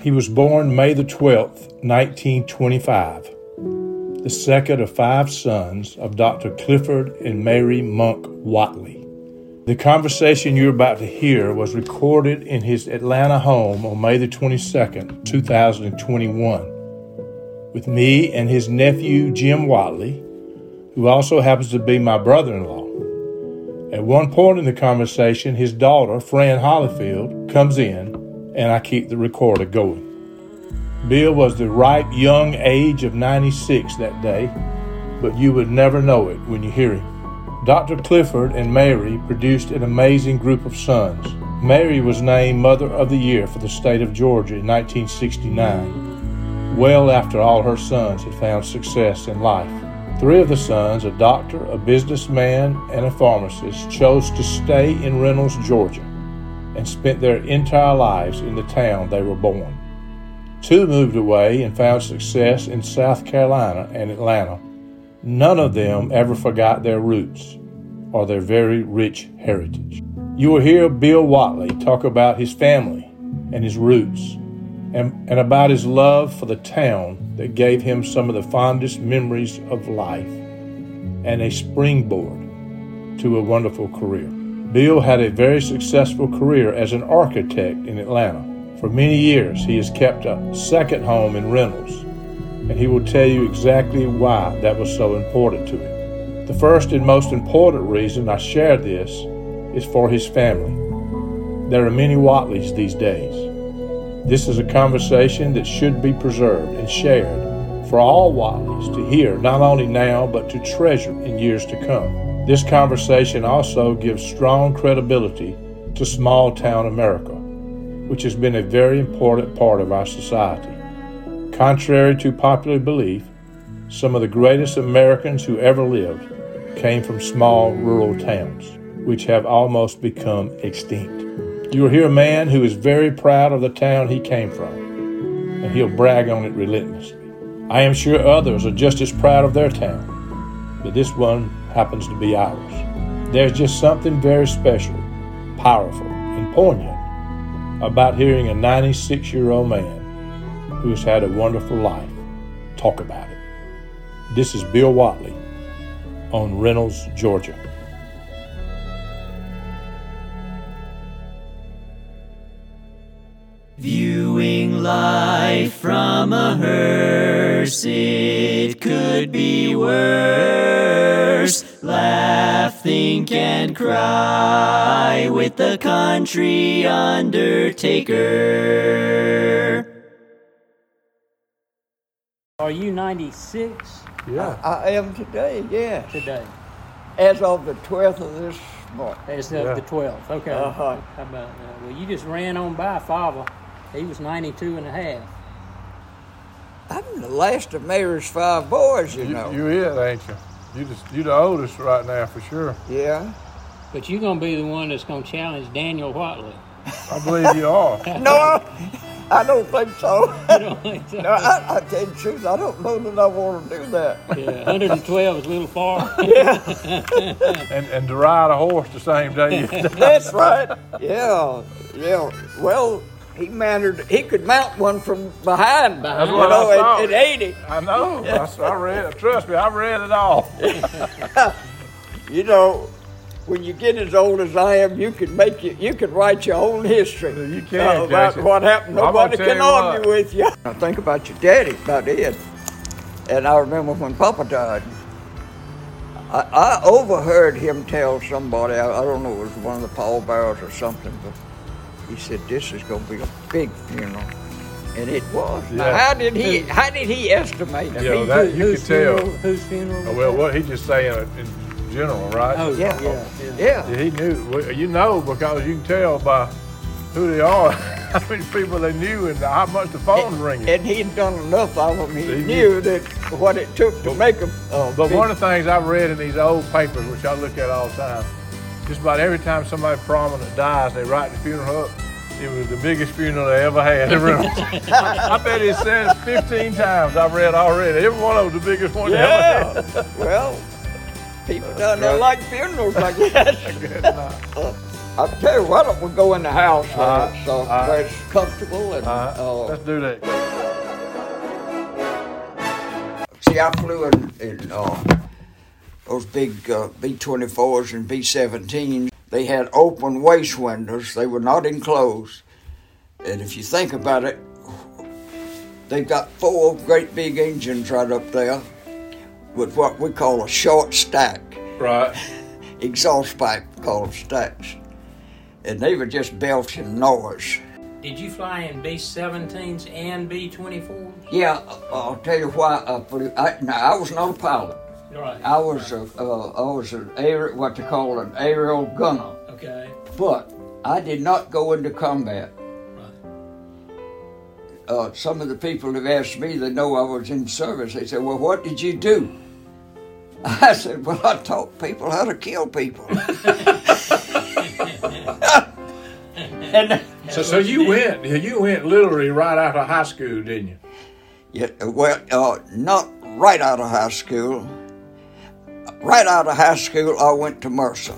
He was born May the 12th, 1925, the second of five sons of Dr. Clifford and Mary Monk Whatley. The conversation you're about to hear was recorded in his Atlanta home on May the 22nd, 2021, with me and his nephew Jim Whatley, who also happens to be my brother in law. At one point in the conversation, his daughter, Fran Hollyfield, comes in, and I keep the recorder going. Bill was the ripe young age of 96 that day, but you would never know it when you hear him. Dr. Clifford and Mary produced an amazing group of sons. Mary was named Mother of the Year for the state of Georgia in 1969, well after all her sons had found success in life. Three of the sons, a doctor, a businessman, and a pharmacist, chose to stay in Reynolds, Georgia, and spent their entire lives in the town they were born. Two moved away and found success in South Carolina and Atlanta. None of them ever forgot their roots or their very rich heritage. You will hear Bill Whatley talk about his family and his roots and, and about his love for the town that gave him some of the fondest memories of life and a springboard to a wonderful career. Bill had a very successful career as an architect in Atlanta. For many years, he has kept a second home in Reynolds, and he will tell you exactly why that was so important to him. The first and most important reason I share this is for his family. There are many Whatleys these days. This is a conversation that should be preserved and shared for all Whatleys to hear, not only now, but to treasure in years to come. This conversation also gives strong credibility to small town America, which has been a very important part of our society. Contrary to popular belief, some of the greatest Americans who ever lived came from small rural towns, which have almost become extinct. You will hear a man who is very proud of the town he came from, and he'll brag on it relentlessly. I am sure others are just as proud of their town, but this one happens to be ours. There's just something very special, powerful, and poignant about hearing a 96 year old man who has had a wonderful life talk about it. This is Bill Whatley on Reynolds, Georgia. Viewing life from a hearse, it could be worse. Laugh, think, and cry with the country undertaker. Are you 96 Yeah. I am today, yeah. today? As of the 12th of this month. As of Yeah. the 12th. Okay. Uh-huh. How about that? Well, you just ran on by Father. He was 92 and a half. I'm the last of Mary's five boys, you, You, know. you it, ain't you? You just you the oldest right now for sure. yeah. But you're going to be the one that's going to challenge Daniel Whatley. I believe you are. No, I don't think so. You don't think so? no, I, I tell you the truth, I don't know that I want to do that. Yeah, 112 is a little far. and and to ride a horse the same day. That's right. Yeah, yeah. Well, he mannered. He could mount one from behind. That's you what I know, at- thought. at, 80. I know. I, I read. Trust me, I've read it all. You know, when you get as old as I am, you can make it. You can write your own history. You can, uh, about Jason. what happened. Well, I'm gonna Nobody can argue what. with you. I think about your daddy, about it. And I remember when Papa died. I, I overheard him tell somebody. I, I don't know, it was one of the pallbearers or something, but he said this is going to be a big funeral, and it was. Now, how did he? How did he estimate it? Yeah, He- that- you whose could tell. Funeral, whose funeral? Oh, was well, what he just saying in general, right? Oh, Yeah. yeah, yeah. yeah. Yeah, he knew. Well, You know because you can tell by who they are, how many people they knew, and how much the phone's ringing. And he'd done enough of them. He He knew that what it took to make them. Uh, But big- one of the things I've read in these old papers, which I look at all the time, just about every time somebody prominent dies, they write the funeral up. It was the biggest funeral they ever had. I bet it said it 15 times. I've read already. Every one of them was the biggest one they ever yeah. had. well, people down there right. like funerals, I guess. Good night. I'll tell you, why don't we go in the house where, Uh, it's, uh, uh, where it's comfortable and uh, Let's do that. see, I flew in, in uh, those big uh, B-24s and B-17s. They had open waist windows. They were not enclosed. And if you think about it, they've got four great big engines right up there with what we call a short stack. Right. exhaust pipe called stacks. And they were just belching noise. Did you fly in B 17s and B 24s? Yeah, uh, I'll tell you why I flew. I, now, I was not a pilot. Right. I was a, uh, I was an aer, what they call an aerial gunner. Okay. But I did not go into combat. Right. Uh, some of the people have asked me, they know I was in service. They said, Well, what did you do? I said, Well, I taught people how to kill people. and So, so you went, you went literally right out of high school, didn't you? Yeah, well, uh, not right out of high school. Right out of high school, I went to Mercer,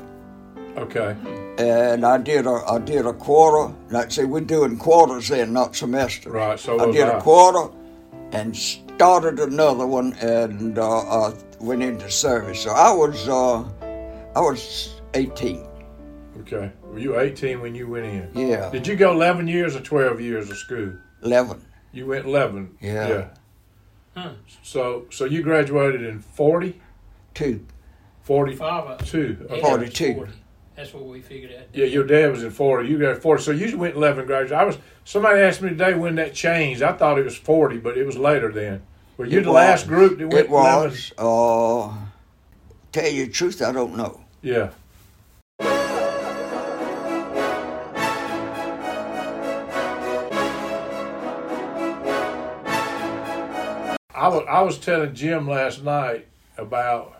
Okay. and I did a I did a quarter. Like say, we're doing quarters then, not semesters. Right, so I did I. a quarter, and started another one, and uh, uh, went into service. So I was uh, I was eighteen. Okay. Were you 18 when you went in? Yeah, Did you go 11 years or 12 years of school? eleven. You went 11. Yeah. Yeah. Huh. So, so you graduated in 40, Two. 42. Father. Okay. 42. 40. That's what we figured out. Yeah, your dad was in 40. You got 40. So you went 11 graduated. I was. Somebody asked me today when that changed. I thought it was 40, but it was later then. Were you It the last group that went It 11? was. Uh, tell you the truth, I don't know. Yeah. I was, I was telling Jim last night about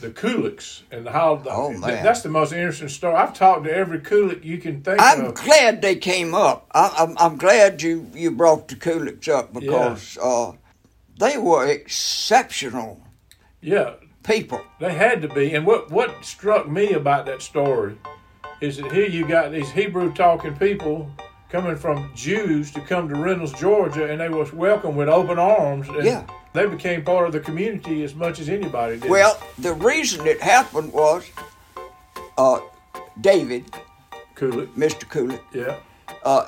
the Kuliks and how the, Oh, man. that's the most interesting story. I've talked to every Kulik you can think of. I'm glad they came up. I, I'm, I'm glad you, you brought the Kuliks up because uh, they were exceptional Yeah, people. They had to be. And what, what struck me about that story is that here you got these Hebrew talking people coming from Jews to come to Reynolds, Georgia, and they was welcomed with open arms. And Yeah. They became part of the community as much as anybody did. Well, the reason it happened was uh, David, Kulik. Mr. Kulik, Yeah.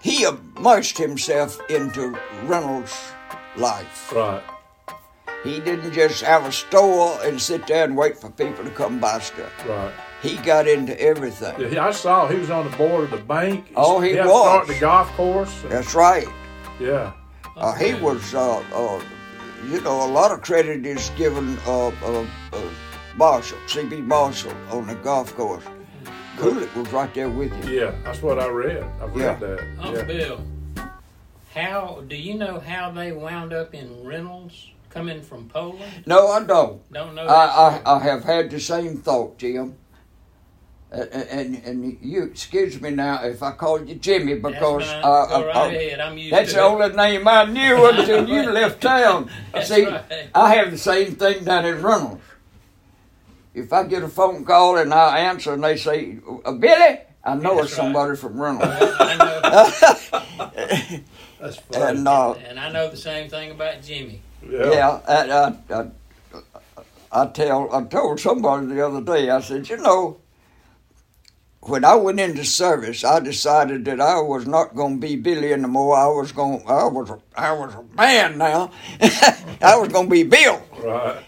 he immersed himself into Reynolds' life. Right. He didn't just have a store and sit there and wait for people to come buy stuff. Right. He got into everything. Yeah, I saw he was on the board of the bank. Oh, he helped was. Start the golf course. That's right. Yeah. Uh, he was, uh, uh, you know, a lot of credit is given uh, uh, uh, Marshall, C.B. Marshall, on the golf course. Coolidge was right there with him. Yeah. That's what I read. I've Yeah. read that. Uncle yeah. Bill, how do you know how they wound up in Reynolds coming from Poland? No, I don't. Don't know. I. I, I have had the same thought, Jim. Uh, and and you excuse me now if I call you Jimmy because That's fine. uh, Go uh, right uh, ahead. I'm that's the only name I knew until you left town. See, right. I have the same thing down in Reynolds. If I get a phone call and I answer and they say, uh, Billy, I know That's it's somebody from Reynolds. I know, That's funny. and uh, and I know the same thing about Jimmy. yeah, I, I, I, I tell I told somebody the other day. I said, you know, when I went into service, I decided that I was not going to be Billy anymore. I was going. I was. A, I was a man now. I was going to be Bill. Right.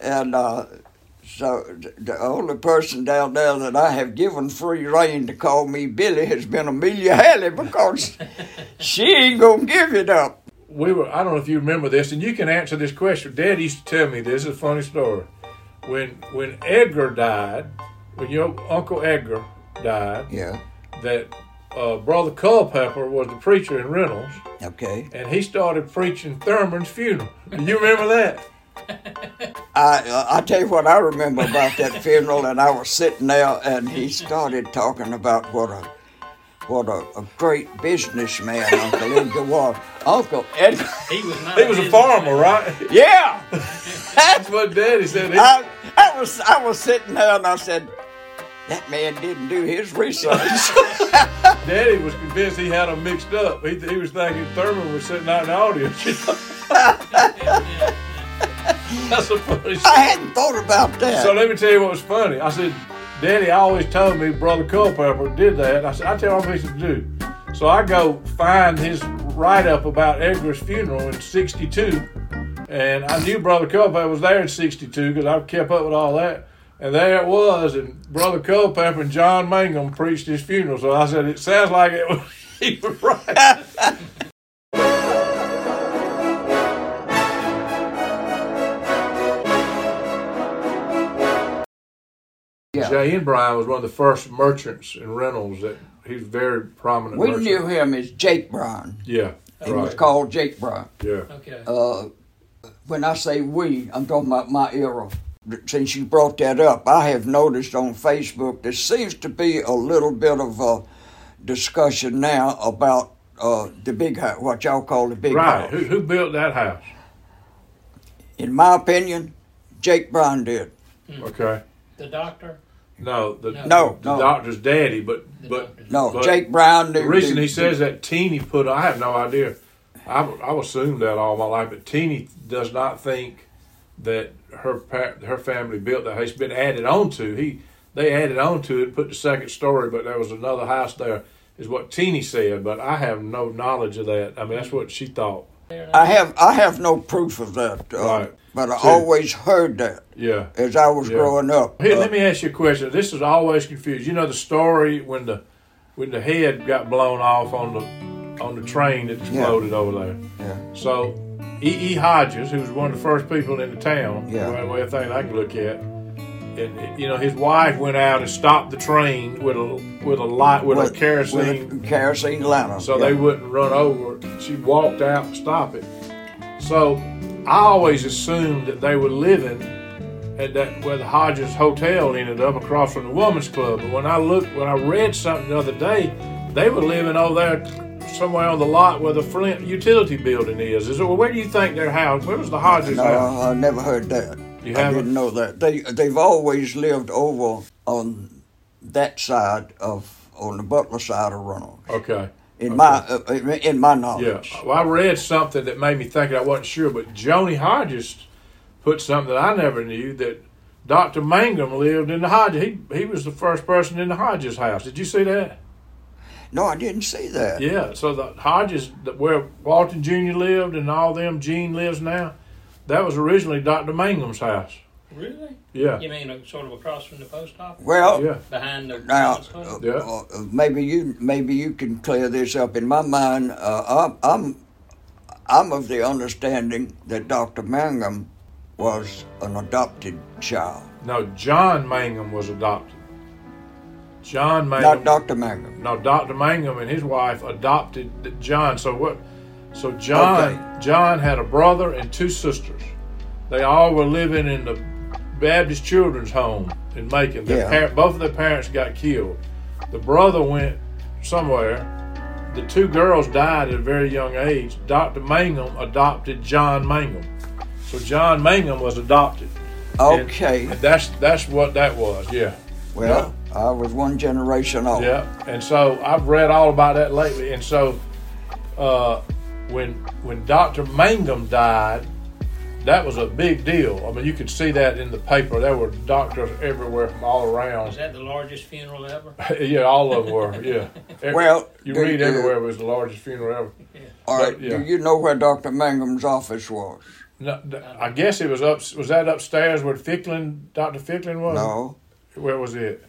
And uh, so the only person down there that I have given free rein to call me Billy has been Amelia Halley because she ain't gonna give it up. we were I don't know if you remember this, and you can answer this question. Dad used to tell me this is a funny story. When when Edgar died, when your Uncle Edgar died, Yeah. that uh, Brother Culpepper was the preacher in Reynolds, Okay. and he started preaching Thurman's funeral. Do you remember that? I uh, I tell you what I remember about that funeral, and I was sitting there, and he started talking about what a what a, a great businessman Uncle Edgar was. Uncle Edgar. He was not. He was a farmer, right? Yeah. That's what Daddy said. He- I, I was I was sitting there and I said, That man didn't do his research. Daddy was convinced he had them mixed up. He, he was thinking Thurman was sitting out in the audience. That's a funny I hadn't thought about that. So let me tell you what was funny. I said, Daddy always told me Brother Culpepper did that. I said, I tell you what I'm fixing to do. So I go find his write up about Edgar's funeral in 62. And I knew Brother Culpepper was there in 62 because I kept up with all that. And there it was. And Brother Culpepper and John Mangum preached his funeral. So I said, it sounds like it was, he was right. Yeah. Jay and Brian was one of the first merchants in Reynolds that he's very prominent. we merchant. knew him as Jake Bryan. Yeah. He right. was called Jake Bryan. Yeah. Okay. Uh, when I say we, I'm talking about my era. Since you brought that up, I have noticed on Facebook there seems to be a little bit of a discussion now about uh, the big house, what y'all call the big Right. house. Who, who built that house? In my opinion, Jake Brown did. Okay. The doctor? No, the, No, the no. doctor's daddy, but The but doctor's- No, But Jake Brown. the reason he says that Teeny put, I have no idea. I I assumed that all my life, but Teeny does not think that her her family built that. It's been added on to. He they added on to it, put the second story, but there was another house there. Is what Teeny said, but I have no knowledge of that. I mean, that's what she thought. I have I have no proof of that, uh, Right. but I See. always heard that Yeah. as I was Yeah. growing up. Here, Uh, let me ask you a question. This is always confused. You know the story when the when the head got blown off on the on the train that exploded over there. yeah. So E. E. Hodges, who was one of the first people in the town, Yeah. well, everything I can look at, and you know his wife went out and stopped the train with a with a light with, a kerosene, with a kerosene lantern. so yeah. they wouldn't run over. She walked out and stopped it. So I always assumed that they were living at that where the Hodges Hotel ended up across from the Women's Club. But when I looked, when I read something the other day, they were living over there somewhere on the lot where the Flint utility building is. Is it? Well, where do you think their house? Where was the Hodges No, house? I never heard that. You I haven't? didn't know that. They they've always lived over on that side of on the Butler side of Reynolds. Okay. In my uh, in my Yeah. knowledge. Well, I read something that made me think I wasn't sure, but Joni Hodges put something that I never knew that Dr. Mangum lived in the Hodges. He he was the first person in the Hodges house. Did you see that? No, I didn't see that. Yeah. So the Hodges, where Walton Jr. lived and all them, Gene lives now, that was originally Dr. Mangum's house. Really? Yeah. You mean uh, sort of across from the post office? Well, Yeah. Behind the now Women's Club? Yeah. uh, uh, maybe you maybe you can clear this up. In my mind, uh, I'm I'm I'm of the understanding that Dr. Mangum was an adopted child, No, John Mangum was adopted. John Mangum. not Dr. Mangum. No, Dr. Mangum and his wife adopted John. So what? So John Okay. John had a brother and two sisters. They all were living in the Baptist Children's Home in Macon. Their Yeah. par- both of their parents got killed. The brother went somewhere. The two girls died at a very young age. Dr. Mangum adopted John Mangum. So John Mangum was adopted. And Okay. that's that's what that was. Yeah. Well, I was one generation old. Yeah, and so I've read all about that lately. And so, uh, when when Dr. Mangum died, that was a big deal. I mean, you could see that in the paper. There were doctors everywhere from all Was around. that the largest funeral ever? yeah, all of them were. Yeah. Well, you do read you- everywhere it was the largest funeral ever. All right. But, yeah. Do you know where Dr. Mangum's office was? No, I guess it was up. Was that upstairs where Ficklin, Dr. Ficklin was? No, Where was it?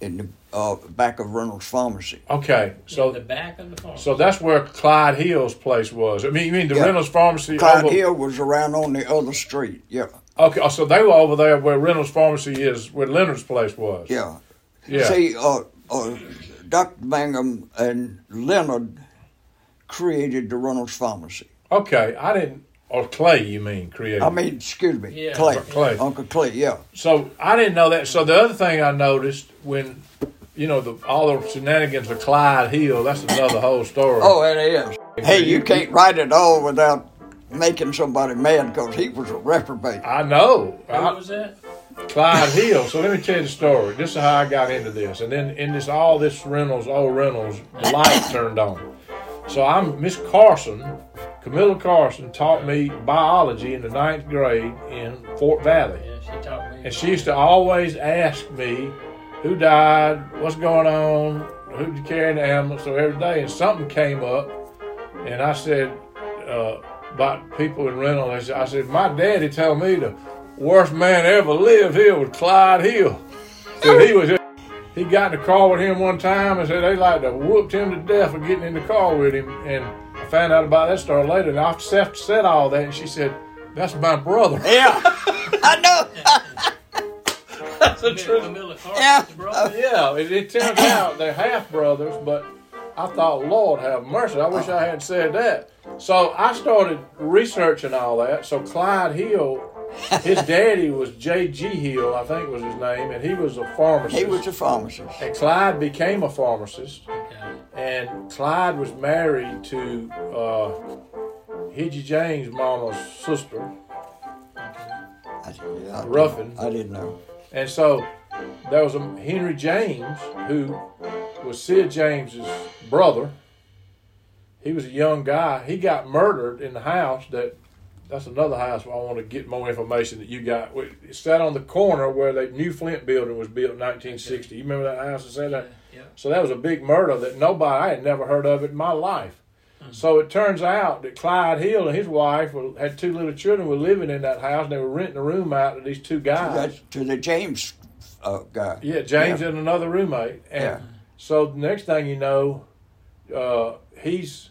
in the uh, back of Reynolds Pharmacy. Okay, So so the back of the farm. so that's where Clyde Hill's place was. I mean, you mean the Yeah. Reynolds Pharmacy? Clyde over- Hill was around on the other street. Yeah, Okay, oh, so they were over there where Reynolds Pharmacy is, where Leonard's place was. yeah. Yeah. See, uh, uh, Dr. Mangum and Leonard created the Reynolds Pharmacy. Okay, I didn't. Or Clay, you mean created? I mean, excuse me, Yeah. Clay. Clay. Uncle Clay, yeah. so I didn't know that. So the other thing I noticed when, you know, the all the shenanigans of Clyde Hill. That's another whole story. Oh, it is. Hey, you can't write it all without making somebody mad because he was a reprobate. I know. Who I, was that? Clyde Hill. So let me tell you the story. This is how I got into this. And then in this all this Reynolds, old Reynolds, the light turned on. So I'm Miss Carson, Camilla Carson taught me biology in the ninth grade in Fort Valley. Yeah, she taught me. And she used to always ask me who died, what's going on, who's carrying the ambulance, so every day. And something came up, and I said uh, about people in rental, I said, my daddy told me the worst man ever lived here was Clyde Hill. Said he was. He got in the car with him one time and said they like to whooped him to death for getting in the car with him. And I found out about that story later. And I said said all that, and she said, "That's my brother." Yeah, I know. That's the truth. Yeah. Brother. Yeah, it, it turns out they're half brothers, but I thought, Lord have mercy, I wish I had said that. So I started researching all that. So Clyde Hill, his daddy was J.G. Hill, I think was his name, and he was a pharmacist. He was a pharmacist. and Clyde became a pharmacist, Okay. And Clyde was married to uh, Hidgy James' mama's sister, I, yeah, I Ruffin. didn't- I didn't know. And so there was a Henry James who was Sid James's brother. He was a young guy. He got murdered in the house that that's another house where I want to get more information that you got. It sat on the corner where the new Flint building was built in 1960. You remember that house that said that? Yeah. So that was a big murder that nobody, I had never heard of it in my life. So it turns out that Clyde Hill and his wife were, had two little children were living in that house and they were renting a room out to these two guys. That's to the James uh, guy. Yeah, James Yeah. and another roommate. And Yeah. so the next thing you know, uh, he's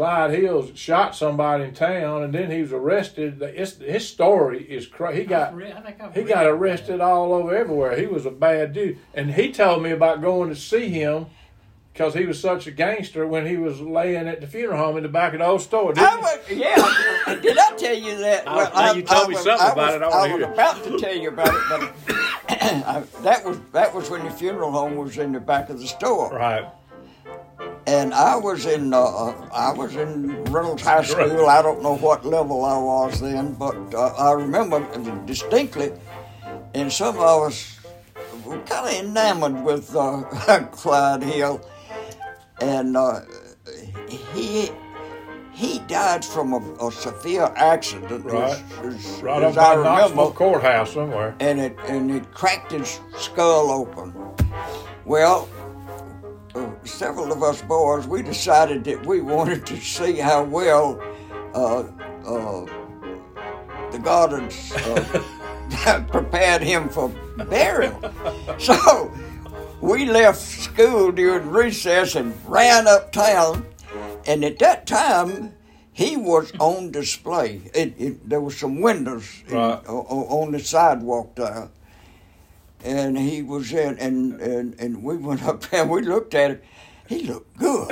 Clyde Hills shot somebody in town, and then he was arrested. It's, his story is crazy. He got Re- I think he read got that. arrested all over everywhere. He was a bad dude, and he told me about going to see him because he was such a gangster when he was laying at the funeral home in the back of the old store. didn't I was, yeah, did I tell you that? I- now you told me was, something I about was, it. I wanna I was about to tell you about it, but I, that was that was when the funeral home was in the back of the store, Right. And I was in uh, I was in Reynolds High School. I don't know what level I was then, but uh, I remember distinctly, and some of us were kind of enamored with uh, Clyde Hill, and uh, he he died from a, a severe accident. Right. as, as, Right as up I by remember, courthouse somewhere. and it and it cracked his skull open. Well, uh, several of us boys, we decided that we wanted to see how well uh, uh, the Gardens uh, prepared him for burial. So we left school during recess and ran uptown. And at that time, he was on display. It, it, there were some windows Right. o- on the sidewalk there. And he was in, and, and, and we went up there and we looked at him. He looked good.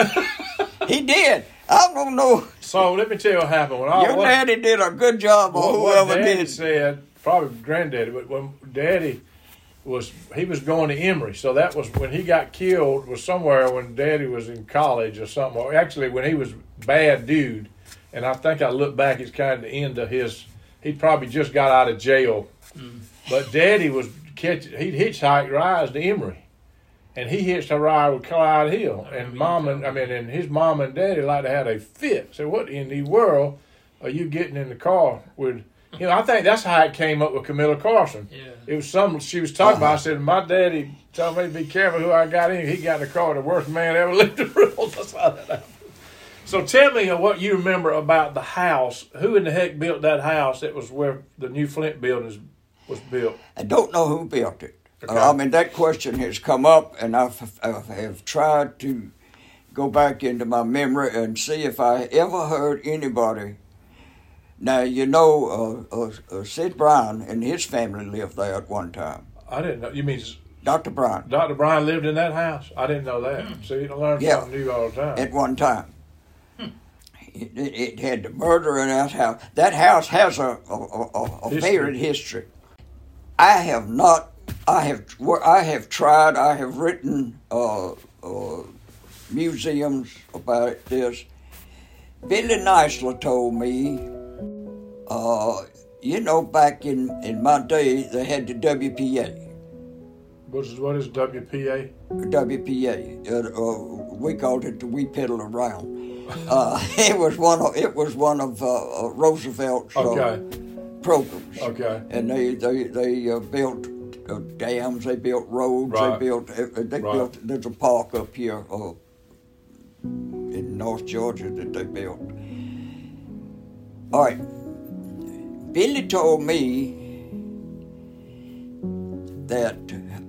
he did. I don't know. So let me tell you what happened. When I Your what- daddy did a good job, or Well, what whoever Daddy did. said, probably Granddaddy, but when Daddy was he was going to Emory, so that was when he got killed was somewhere when Daddy was in college or something. Or actually, when he was bad dude, and I think I look back, it's kind of the end of his. He probably just got out of jail, mm. but Daddy was catch. He'd hitchhike rides to Emory. And he hitched a ride with Clyde Hill, oh, and mom and I mean, and his mom and daddy like to have a fit. So what in the world are you getting in the car with? You know, I think that's how it came up with Camilla Carson. Yeah. It was something she was talking about. I oh. said, my daddy told me to be careful who I got in. He got in the car, the worst man ever lived in Reynolds. That's how that happened. So tell me what you remember about the house. Who in the heck built that house? That was where the new Flint buildings was built. I don't know who built it. Okay. Uh, I mean, that question has come up, and I've, I have tried to go back into my memory and see if I ever heard anybody. Now, you know, uh, uh, uh, Sid Brown and his family lived there at one time. I didn't know. You mean Dr. Brown, Dr. Brian lived in that house? I didn't know that. See, you learn Yeah. something new all the time. at one time. It, it, it had the murder in that house. That house has a, a, a, a History. varied history. I have not. I have. I have tried. I have written uh, uh, museums about this. Billy Neisler told me uh, you know, back in, in my day, they had the WPA. What is, what is WPA? WPA. Uh, uh, we called it the We Piddle Around. Uh, it was one of it was one of Roosevelt's uh, Okay. programs. Okay. And they they they uh, built uh, dams, they built roads, Right. they built uh, they Right. built. There's a park up here uh, in North Georgia that they built. All right. Billy told me that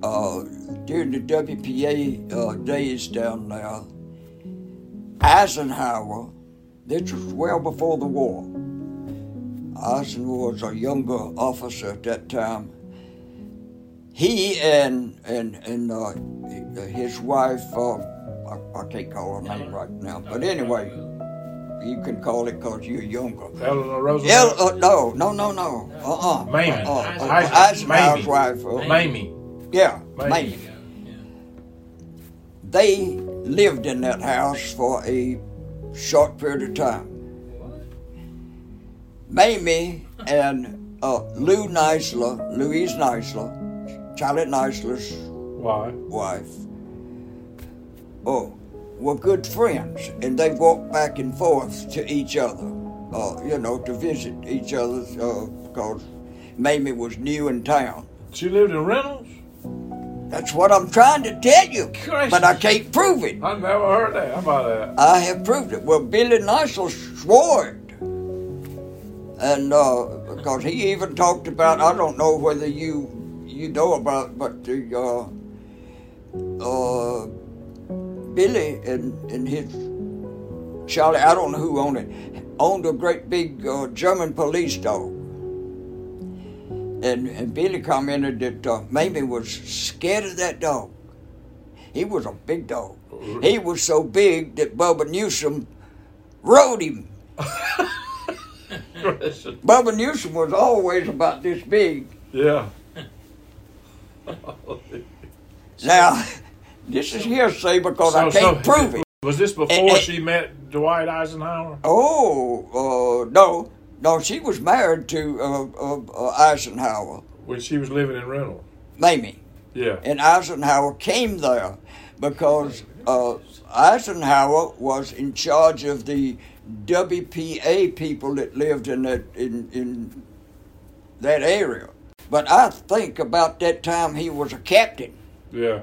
uh, during the WPA uh, days down there, Eisenhower, this was well before the war. Eisenhower was a younger officer at that time. He and and and uh, his wife, uh, I, I can't call her name right now, but anyway, you can call it because you're younger. Eleanor Roosevelt? uh, no, no, no, no. Uh-uh. Mamie. Uh-uh. Eisen- Uh, Eisenhower's wife. uh, Mamie. yeah, Mamie. They lived in that house for a short period of time. Mamie and uh, Lou Neisler, Louise Neisler, Charlotte Neisler's Why? wife, oh, were good friends, and they walked back and forth to each other, uh, you know, to visit each other, uh, because Mamie was new in town. She lived in Reynolds? That's what I'm trying to tell you, Christ. but I can't prove it. I've never heard that. How about that? I have proved it. Well, Billy Neisler swore it. And uh, because he even talked about, I don't know whether you you know about, but the uh, uh, Billy and, and his Charlie, I don't know who owned it, owned a great big uh, German police dog. And, and Billy commented that uh, Mamie was scared of that dog. He was a big dog. He was so big that Bubba Newsom rode him. Bubba Newsom was always about this big. yeah. Now, this is hearsay because I So- can't so- prove it. Was this before she met Dwight Eisenhower? Oh, uh, no. No, she was married to uh, uh, uh, Eisenhower, When she was living in Reynolds? Mamie. Yeah. And Eisenhower came there because uh, Eisenhower was in charge of the WPA people that lived in that in, in that area. But I think about that time he was a captain, Yeah.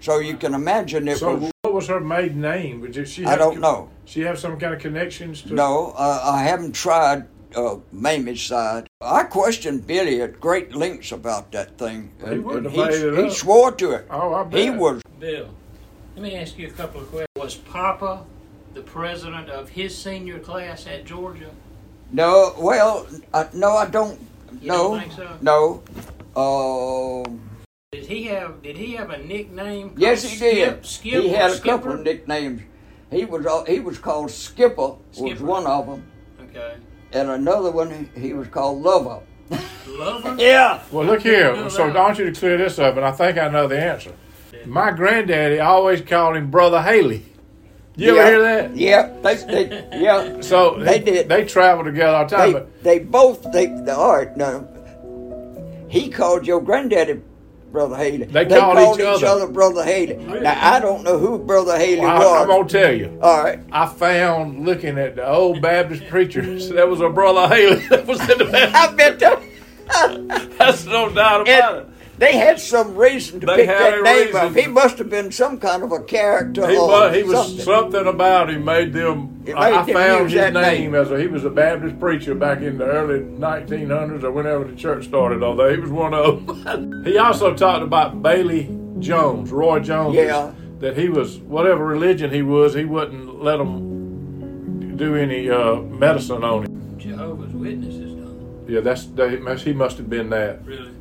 so you can imagine it So was. what was her maiden name? Did she I don't know. She have some kind of connections to No, uh, I haven't tried uh, Mamie's side. I questioned Billy at great lengths about that thing. He and- wouldn't and have he, made it he up. swore to it. Oh, I bet. He was Bill, let me ask you a couple of questions. Was Papa the president of his senior class at Georgia? No, well, uh, no, I don't. You no, so? no. Uh, Did he have Did he have a nickname? yes, he did. Skip, Skip he had a Skipper? couple of nicknames. He was uh, he was called Skipper, was one of them, Okay. and another one he was called Lover. Lover. Yeah. Well, look here. So I want you to clear this up, and I think I know the answer. My granddaddy always called him Brother Haley. You yeah. ever hear that? Yeah. They, they, yeah. So They did. They travel together all the time. They, but they both they, they all right now. He called your granddaddy Brother Haley. They called each other. other Brother Haley. Now I don't know who Brother Haley I, was. I'm gonna tell you. all right. I found looking at the old Baptist preachers. That was a Brother Haley that was in the I Baptist. bet that, That's no doubt about it. And they had some reason to They pick had that a name up. He must have been some kind of a character. He or was, he was something. something. about him made them. It I, made I them found use his that name, name. as a, he was a Baptist preacher back in the early 1900s or whenever the church started. Although he was one of them. he also talked about Bailey Jones, Roy Jones. Yeah. That he was whatever religion he was, he wouldn't let them do any uh, medicine on him. Jehovah's Witnesses done. Yeah, that's they, he must have been that. Really.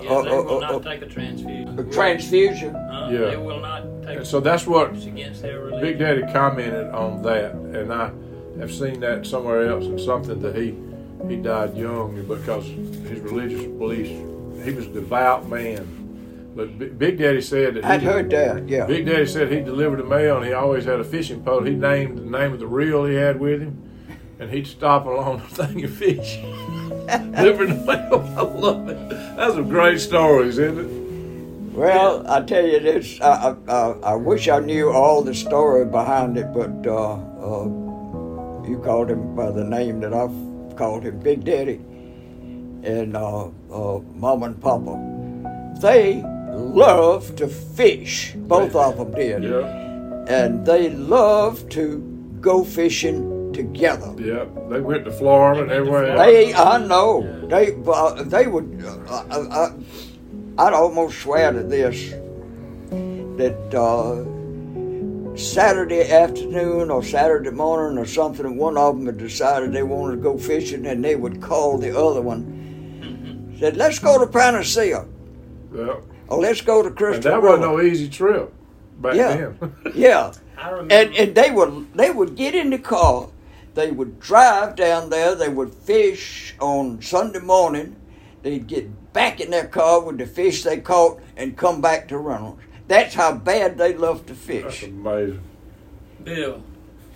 Yeah, Oh, they oh, will oh, not take a transfusion. A transfusion. Uh, Yeah. They will not take. And so that's what against their Big. Daddy commented on that, and I have seen that somewhere else and something that he he died young because his religious beliefs. He was a devout man, but B- Big Daddy said that I'd he, heard that. Yeah. Big Daddy said he delivered the mail and he always had a fishing pole. He named the name of the reel he had with him, and he'd stop along the thing and fish. Different I love it. That's some great stories, isn't it? Well, I tell you this, I, I, I, I wish I knew all the story behind it, but uh, uh, you called him by the name that I've called him, Big Daddy, and uh, uh, Mom and Papa. They loved to fish, both of them did, Yeah. and they loved to go fishing together. Yep, They went to Florida and everywhere. They, I know, they, uh, they would. Uh, uh, uh, I'd almost swear to this that uh, Saturday afternoon or Saturday morning or something, one of them had decided they wanted to go fishing, and they would call the other one. Said, "Let's go to Panacea, Yeah. or let's go to And Crystal that wasn't no easy trip back Yeah. then. Yeah, I and and they would they would get in the car, they would drive down there, they would fish on Sunday morning, they'd get back in their car with the fish they caught and come back to Reynolds. That's how bad they love to fish. That's fish. amazing. Bill,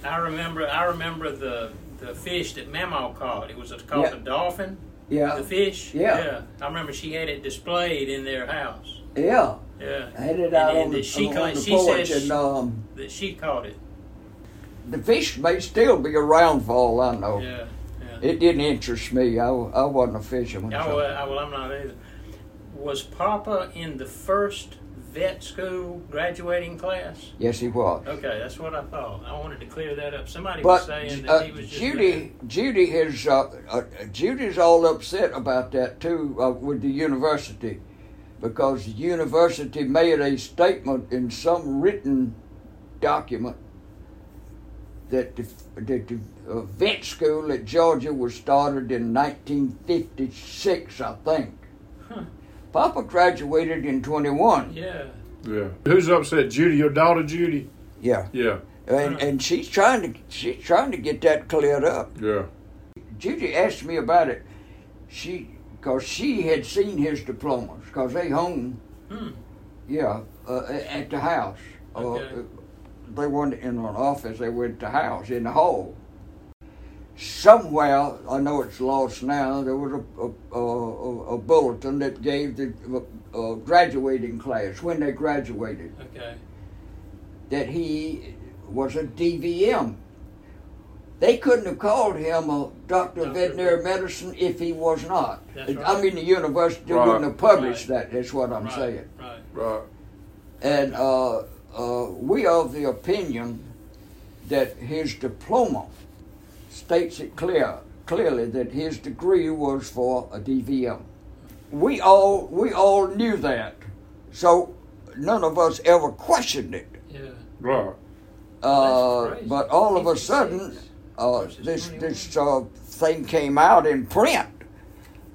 I remember. I remember the the fish that Mama caught. It was called Yeah. a dolphin. Yeah, The fish. Yeah. yeah. I remember she had it displayed in their house. yeah. Yeah. I had it And- out and on the, she on caught- the she porch, said and um, That she caught it. The fish may still be around for all I know. Yeah. Yeah. It didn't interest me. I, I wasn't a fisherman. Oh, so- well, well, I'm not either. Was Papa in the first vet school graduating class? Yes, he was. Okay, that's what I thought. I wanted to clear that up. Somebody was But saying that uh, he was just Judy, Judy has, uh, uh, Judy's all upset about that too uh, with the university, because the university made a statement in some written document that the, that the uh, vet school at Georgia was started in 1956, I think. Huh. Papa graduated in 21. Yeah. Yeah. Who's upset? Judy, your daughter Judy? Yeah, Yeah. and and she's trying to she's trying to get that cleared up. Yeah. Judy asked me about it. She, cause she had seen his diplomas, cause they hung, Hmm. yeah, uh, at the house. Okay. Uh, they weren't in an office; they were at the house in the hall. Somewhere, I know it's lost now. There was a a, a, a bulletin that gave the uh, graduating class when they graduated Okay. that he was a DVM. They couldn't have called him a doctor of veterinary medicine if he was not. That's I mean, the university Right. wouldn't have published Right. that. That's what I'm right. saying. Right. Right. And uh, uh, we are of the opinion that his diploma states it clear clearly that his degree was for a DVM. We all we all knew that, so none of us ever questioned it. Yeah. Right. Uh, but all of a sudden, uh, this this uh, thing came out in print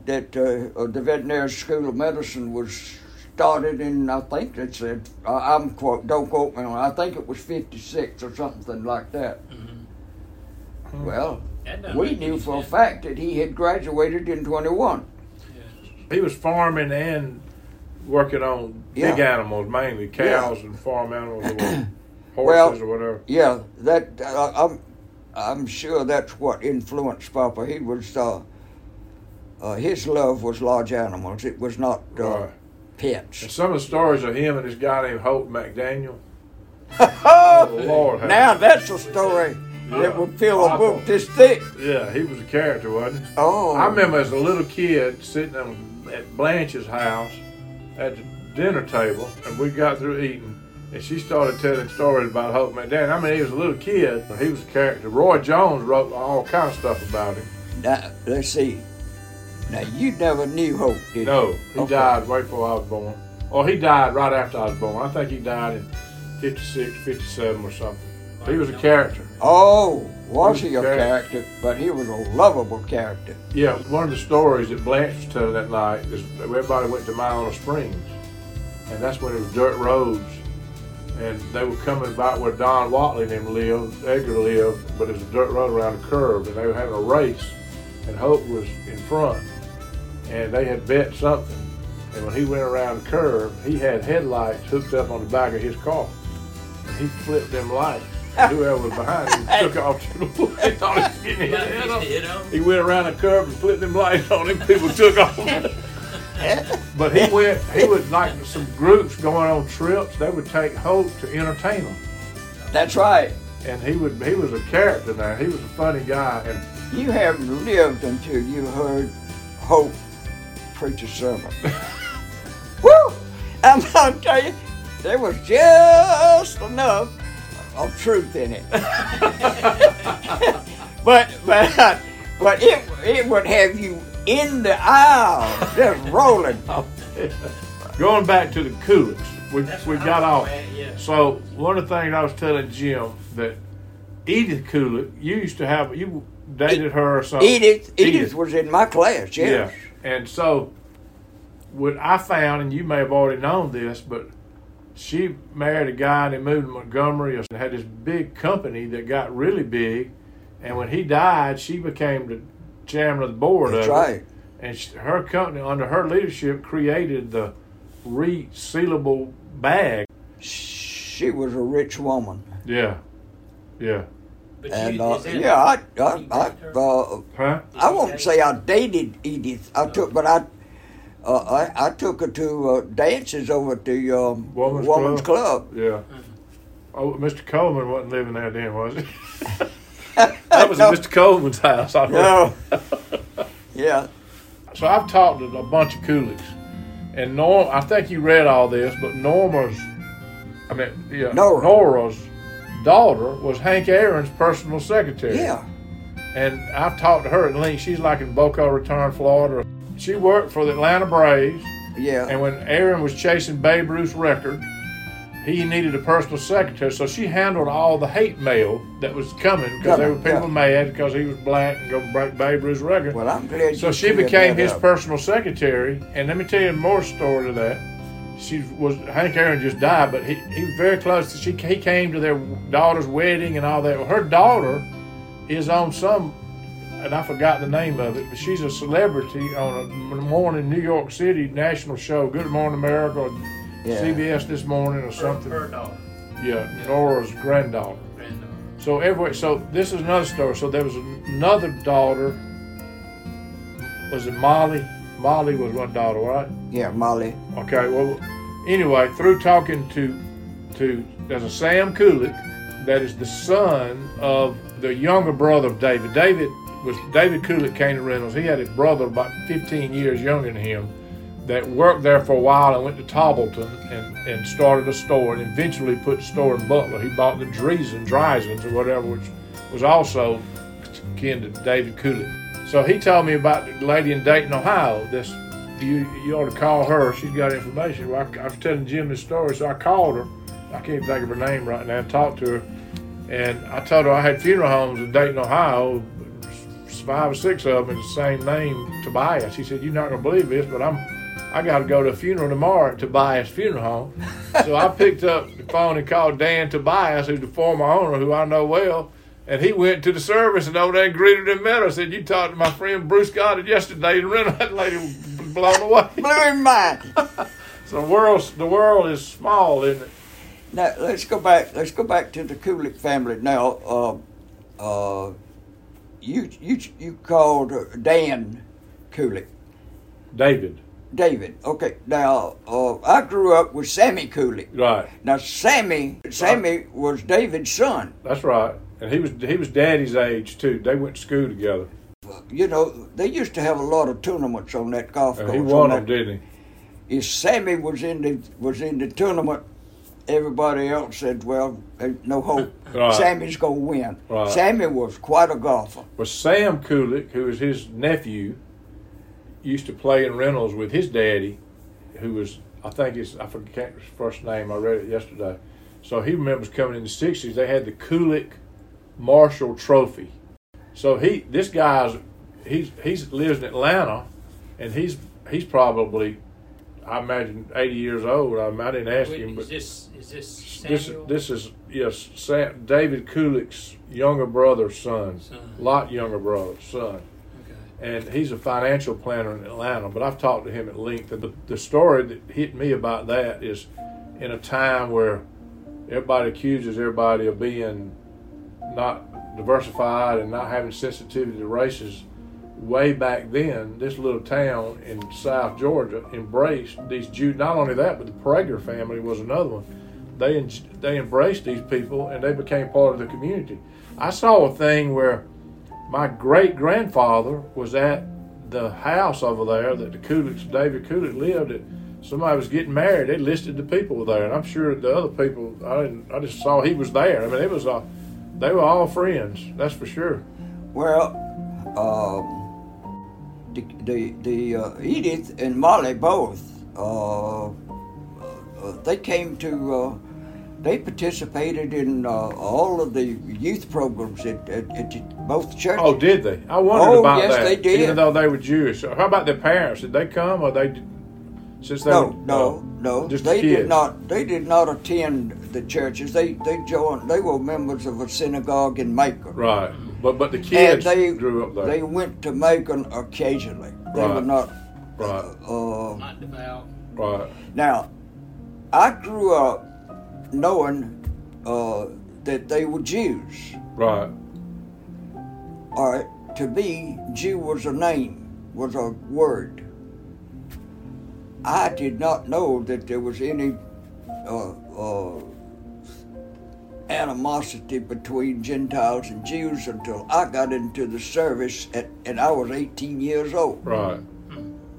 that uh, uh, the veterinary school of medicine was started in I think it said uh, I'm quote don't quote me on I think it was 56 or something like that. Mhm. Well, That we knew any for a fact that he had graduated in 21. He was farming and working on big animals, mainly cows and farm animals or Well- horses or whatever. Yeah, that uh, I'm I'm sure that's what influenced Papa. He was uh, uh, his love was large animals. It was not uh, Right. Pets. And some of the stories of him and this guy named Holt McDaniel. Oh, oh Lord. now that's a story Yeah. that would fill a book this thick. Yeah, he was a character, wasn't he? Oh, I remember as a little kid sitting at Blanche's house at the dinner table, and we got through eating, and she started telling stories about Hope McDaniel. I mean, he was a little kid, but he was a character. Roy Jones wrote all kind of stuff about him. Now let's see. Now you never knew Hope, did No, you? he Okay. died right before I was born. Or he died right after I was born. I think he died in 56, 57 or something. He was a character. Oh, was He he a was character? But he was a lovable character. Yeah, one of the stories that Blanche was telling that night is everybody went to Milano Springs, and that's when it was dirt roads, and they were coming about where Don Whatley and them lived, Edgar lived, but it was a dirt road around a curve, and they were having a race, and Hope was in front, and they had bet something, and when he went around the curve, he had headlights hooked up on the back of his car, and he flipped them lights, whoever was behind him took off to the woods. He thought he was getting hit. head on. Hit on. He went around the curve and flipped them lights on him. People took off. but he went. He was like some groups going on trips. They would take Hope to entertain them, That's right. and he would. He was a character there. He was a funny guy, and You haven't lived until you heard Hope preach a sermon. Woo! I'm gonna tell you, there was just enough of truth in it. but but but it it would have you in the aisle, just rolling. going back to the Kuliks, we That's we got I'm off. at, yeah. So one of the things I was telling Jim that Edith Kulik, you used to have you dated her or something. Edith Edith was in my class, yes. Yeah. And so, what I found, and you may have already known this, but she married a guy and they moved to Montgomery and had this big company that got really big. And when he died, she became the chairman of the board That's of it. right. And she, her company, under her leadership, created the resealable bag. She was a rich woman. Yeah. Yeah. But And you, uh, yeah, I, I, you I, uh, Huh? I won't say I dated Edith. I took, but I, uh, I, I took her to uh, dances over at the um, Woman's Club. Yeah. Oh, Mr. Coleman wasn't living there then, was he? that was No. Mr. Coleman's house. I No. yeah, So I've talked to a bunch of Kuliks, and Norm. I think you read all this, but Norma's, I mean, yeah, Nora. Nora's daughter was Hank Aaron's personal secretary. yeah. And I've talked to her at length. She's like in Boca Raton, Florida. She worked for the Atlanta Braves, Yeah. and when Aaron was chasing Babe Ruth's record, he needed a personal secretary. So she handled all the hate mail that was coming because there were people yeah. mad because he was black and going to break Babe Ruth's record. Well, I'm glad. So she became his up. personal secretary, and let me tell you more story to that. She was Hank Aaron just died, but he, he was very close. To, she he came to their daughter's wedding and all that. Well, her daughter is on some, and I forgot the name of it, but she's a celebrity on a morning New York City national show, Good Morning America, or Yeah. CBS this morning or something. her daughter, Yeah, Nora's granddaughter. granddaughter. So every so this is another story. So there was another daughter. Was it Molly? Molly was one daughter, right? Yeah, Molly. Okay. Well, anyway, through talking to to there's a Sam Kulik that is the son of the younger brother of David. David was David Kulik came to Reynolds. He had a brother about 15 years younger than him that worked there for a while and went to Tobbleton and, and started a store and eventually put the store in Butler. He bought the Dreesen, Dreisens or whatever, which was also kin to David Kulik. So he told me about the lady in Dayton, Ohio. This you you ought to call her. She's got information. Well, I, I was telling Jim this story, so I called her. I can't think of her name right now. and Talked to her, and I told her I had funeral homes in Dayton, Ohio, five or six of them in the same name, Tobias. She said, "You're not gonna believe this, but I'm." I got to go to a funeral tomorrow at Tobias Funeral Home. So I picked up the phone and called Dan Tobias, who's the former owner, who I know well. And he went to the service and over there and greeted and met her. Said, You talked to my friend Bruce Goddard yesterday and rented that lady was blown away. Blew him mind. So the world, the world is small, isn't it? now let's go back. Let's go back to the Kulik family. Now, uh, uh, you you you called Dan Kulik. David. David. Okay. Now, uh, I grew up with Sammy Kulik. Right. Now, Sammy, Sammy was David's son. That's right. And he was he was daddy's age too. They went to school together. You know, they used to have a lot of tournaments on that golf And course. he on won them, didn't he? If Sammy was in the was in the tournament, everybody else said, "Well, no hope. Right. Sammy's gonna win." Right. Sammy was quite a golfer. Well, Sam Kulik, who was his nephew, used to play in Reynolds with his daddy, who was I think his I forget his first name. I read it yesterday. So he remembers coming in the '60s. They had the Kulik Marshall Trophy. So he this guy's he's he's lives in Atlanta, and he's he's probably I imagine 80 years old. I, I didn't ask Wait, him, but is this is this this Samuel? this is yes, Sam, David Kulik's younger brother's son, Son. lot younger brother's son, and he's a financial planner in Atlanta. But I've talked to him at length, and the, the story that hit me about that is in a time where everybody accuses everybody of being not diversified and not having sensitivity to races, way back then, this little town in South Georgia embraced these Jews. Not only that, but the Prager family was another one. They they embraced these people and they became part of the community. I saw a thing where my great grandfather was at the house over there that the Kuliks, David Kulik lived at. Somebody was getting married. They listed the people there, and I'm sure the other people. I didn't. I just saw he was there. I mean, it was. Uh, they were all friends. That's for sure. Well, um, the the, the uh, Edith and Molly both. Uh, uh, they came to. Uh, they participated in uh, all of the youth programs at, at, at both churches. Oh, did they? I wondered Oh, about yes, that. they did. Even though they were Jewish. How about their parents? Did they come, or they? Since they no, were, no, uh, no. just they the did not. They did not attend the churches. They they joined. They were members of a synagogue in Macon. Right, but but the kids And kids they grew up there. They went to Macon occasionally. They were Right. not. right, Uh, Not devout. right, now, I grew up knowing uh, that they were Jews. right. All right. To me, Jew was a name, was a word. I did not know that there was any uh, uh, animosity between Gentiles and Jews until I got into the service at, and I was 18 years old. Right.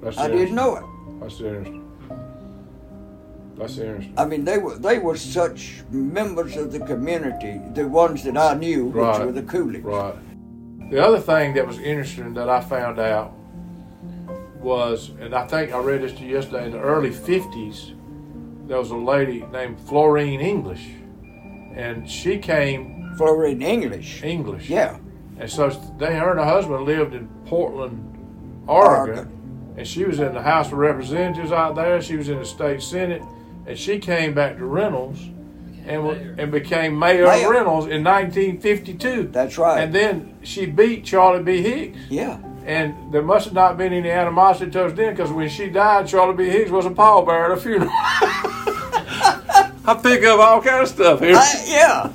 That's I didn't know it. That's interesting. That's interesting. I mean, they were they were such members of the community, the ones that I knew, which were the Kuliks. Right. The other thing that was interesting that I found out was, and I think I read this to you yesterday, in the early 50s, there was a lady named Florine English, and she came Florine English. English. Yeah. And so they, her and her husband lived in Portland, Oregon, Oregon. and she was in the House of Representatives out there. She was in the state Senate, and she came back to Reynolds and mayor. and became mayor, Mayor. of Reynolds in 1952. That's right. And then she beat Charlie B. Hicks. Yeah. And there must have not been any animosity towards then because when she died, Charlie B. Hicks was a pallbearer at a funeral. I pick up all kind of stuff here. I, yeah.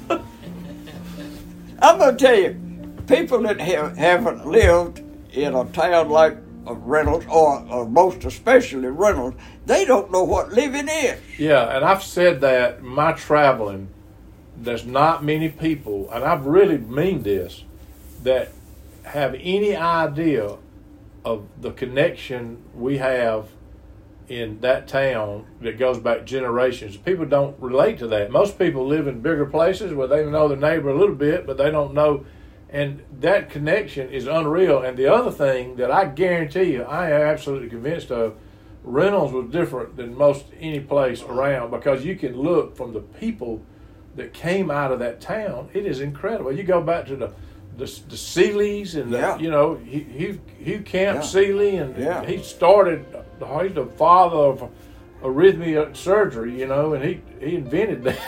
I'm gonna tell you, people that have, haven't lived in a town like Reynolds, or, or most especially Reynolds, they don't know what living is. Yeah, and I've said that my traveling, there's not many people, and I really mean this, that have any idea of the connection we have in that town that goes back generations. People don't relate to that. Most people live in bigger places where they know their neighbor a little bit, but they don't know. And that connection is unreal. And the other thing that I guarantee you, I am absolutely convinced of, Reynolds was different than most any place around because you can look from the people that came out of that town. It is incredible. You go back to the the, the Sealys and the, Yeah. you know he he Hugh Camp Yeah. Sealy and Yeah. he started. He's the father of arrhythmia surgery, you know, and he he invented that.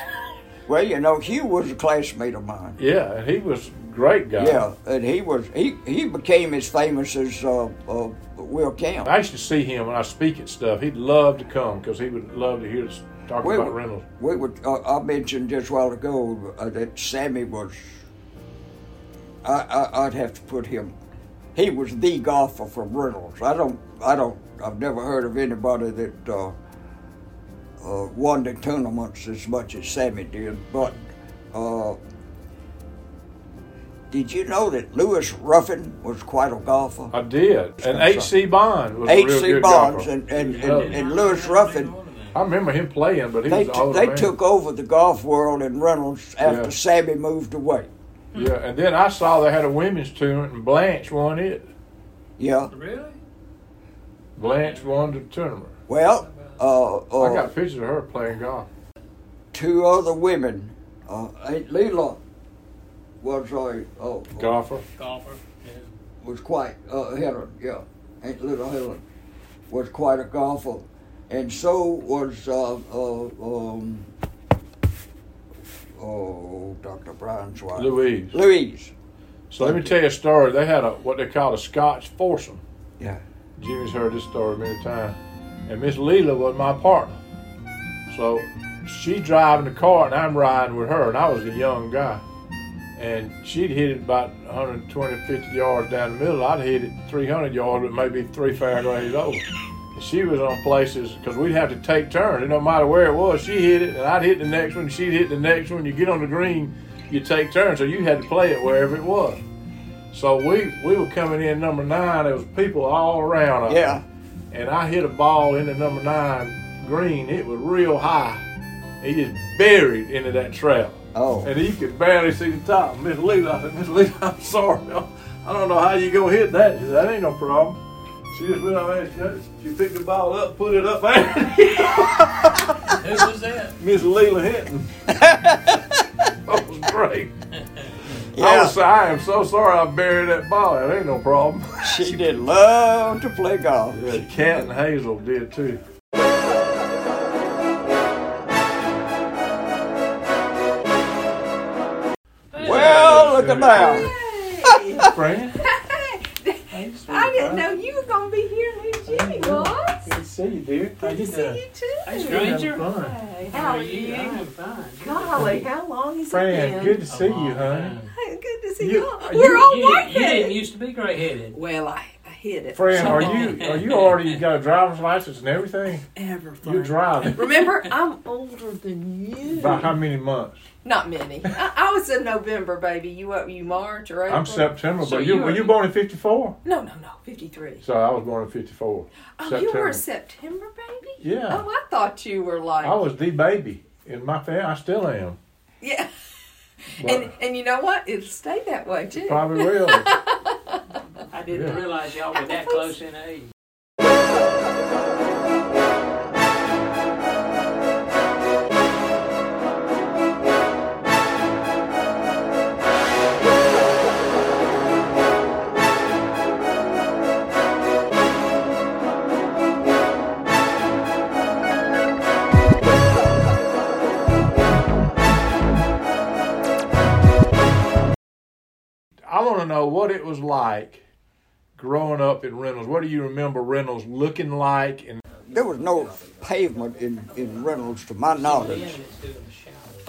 Well, you know, Hugh was a classmate of mine. yeah, and he was great guy. Yeah, and he was he he became as famous as uh, uh, Will Camp. I used to see him when I speak at stuff. He'd love to come because he would love to hear us talk We about Reynolds. We would. Uh, I mentioned just a while ago uh, that Sammy was. I, I I'd have to put him. He was the golfer from Reynolds. I don't. I don't. I've never heard of anybody that uh, uh, won the tournaments as much as Sammy did. But uh, did you know that Lewis Ruffin was quite a golfer? I did, and H.C. Bond was H.C. Bonds and, and, and, and Lewis Ruffin. I remember him playing, but he They, was an older they man. took over the golf world in Reynolds after Yeah. Sammy moved away. Yeah, and then I saw they had a women's tournament, and Blanche won it. Yeah. Really? Blanche won the tournament. Well, uh, uh, I got pictures of her playing golf. two other women. Uh, Aunt Leela was a uh, Golfer. Golfer. Yeah. was quite uh, Helen. Yeah, Aunt Little Helen was quite a golfer, and so was uh, uh, um, oh Dr. Bryan's wife, Louise. Louise. So let me tell you a story. They had a what they call a Scotch foursome. Yeah. Jimmy's heard this story many times. And Miss Leela was my partner. So she driving the car and I'm riding with her, and I was a young guy. and she'd hit it about 120, 50 yards down the middle. I'd hit it 300 yards, but maybe three fairways over. She was on places because we'd have to take turns. It no matter where it was, she hit it, and I'd hit the next one. She'd hit the next one. You get on the green, you take turns, so you had to play it wherever it was. So we we were coming in number nine. There was people all around us. Yeah. And I hit a ball into number nine green. It was real high. It just buried into that trap. Oh. And you could barely see the top. Miss Lee, I said, Miss Lee, I'm sorry. I don't know how you gonna hit that. Said, that ain't no problem. She just went over there, she, she picked the ball up, put it up there. Who was that? Miss Leela Hinton. that was great. I was I am so sorry I buried that ball. That ain't no problem. She did love to play golf. Yeah, Cat and Hazel did too. Well, look at that. Hey, Fran? I didn't know you were gonna be here, knew Jimmy was. Good to see you, dear. Good to see you too. Hey, stranger. Fun. Hey, how are you? I'm fine. Golly, how long has it Fran, been? good to see you, honey. man. Hey, Good to see You- you. are We're you- all You, didn't, you didn't used to be gray headed. Well, I, I hit it. Fran, are you are you already got a driver's license and everything? Everything. You're driving. Remember, I'm older than you. By how many months? Not many. I, I was in November, baby. You what? You March or April? I'm September, So but you you were are- you born in '54? No, no, no. Fifty-three. So I was born in '54. Oh, you were a September baby. Yeah, Oh, I thought you were like. I was the baby in my family. I still am. Yeah. But And and you know what? It'll stay that way too. probably will. I didn't Yeah. realize y'all were that close in age. Was like growing up in Reynolds. What do you remember Reynolds looking like? And There was no pavement in, in Reynolds, to my knowledge, it's doing the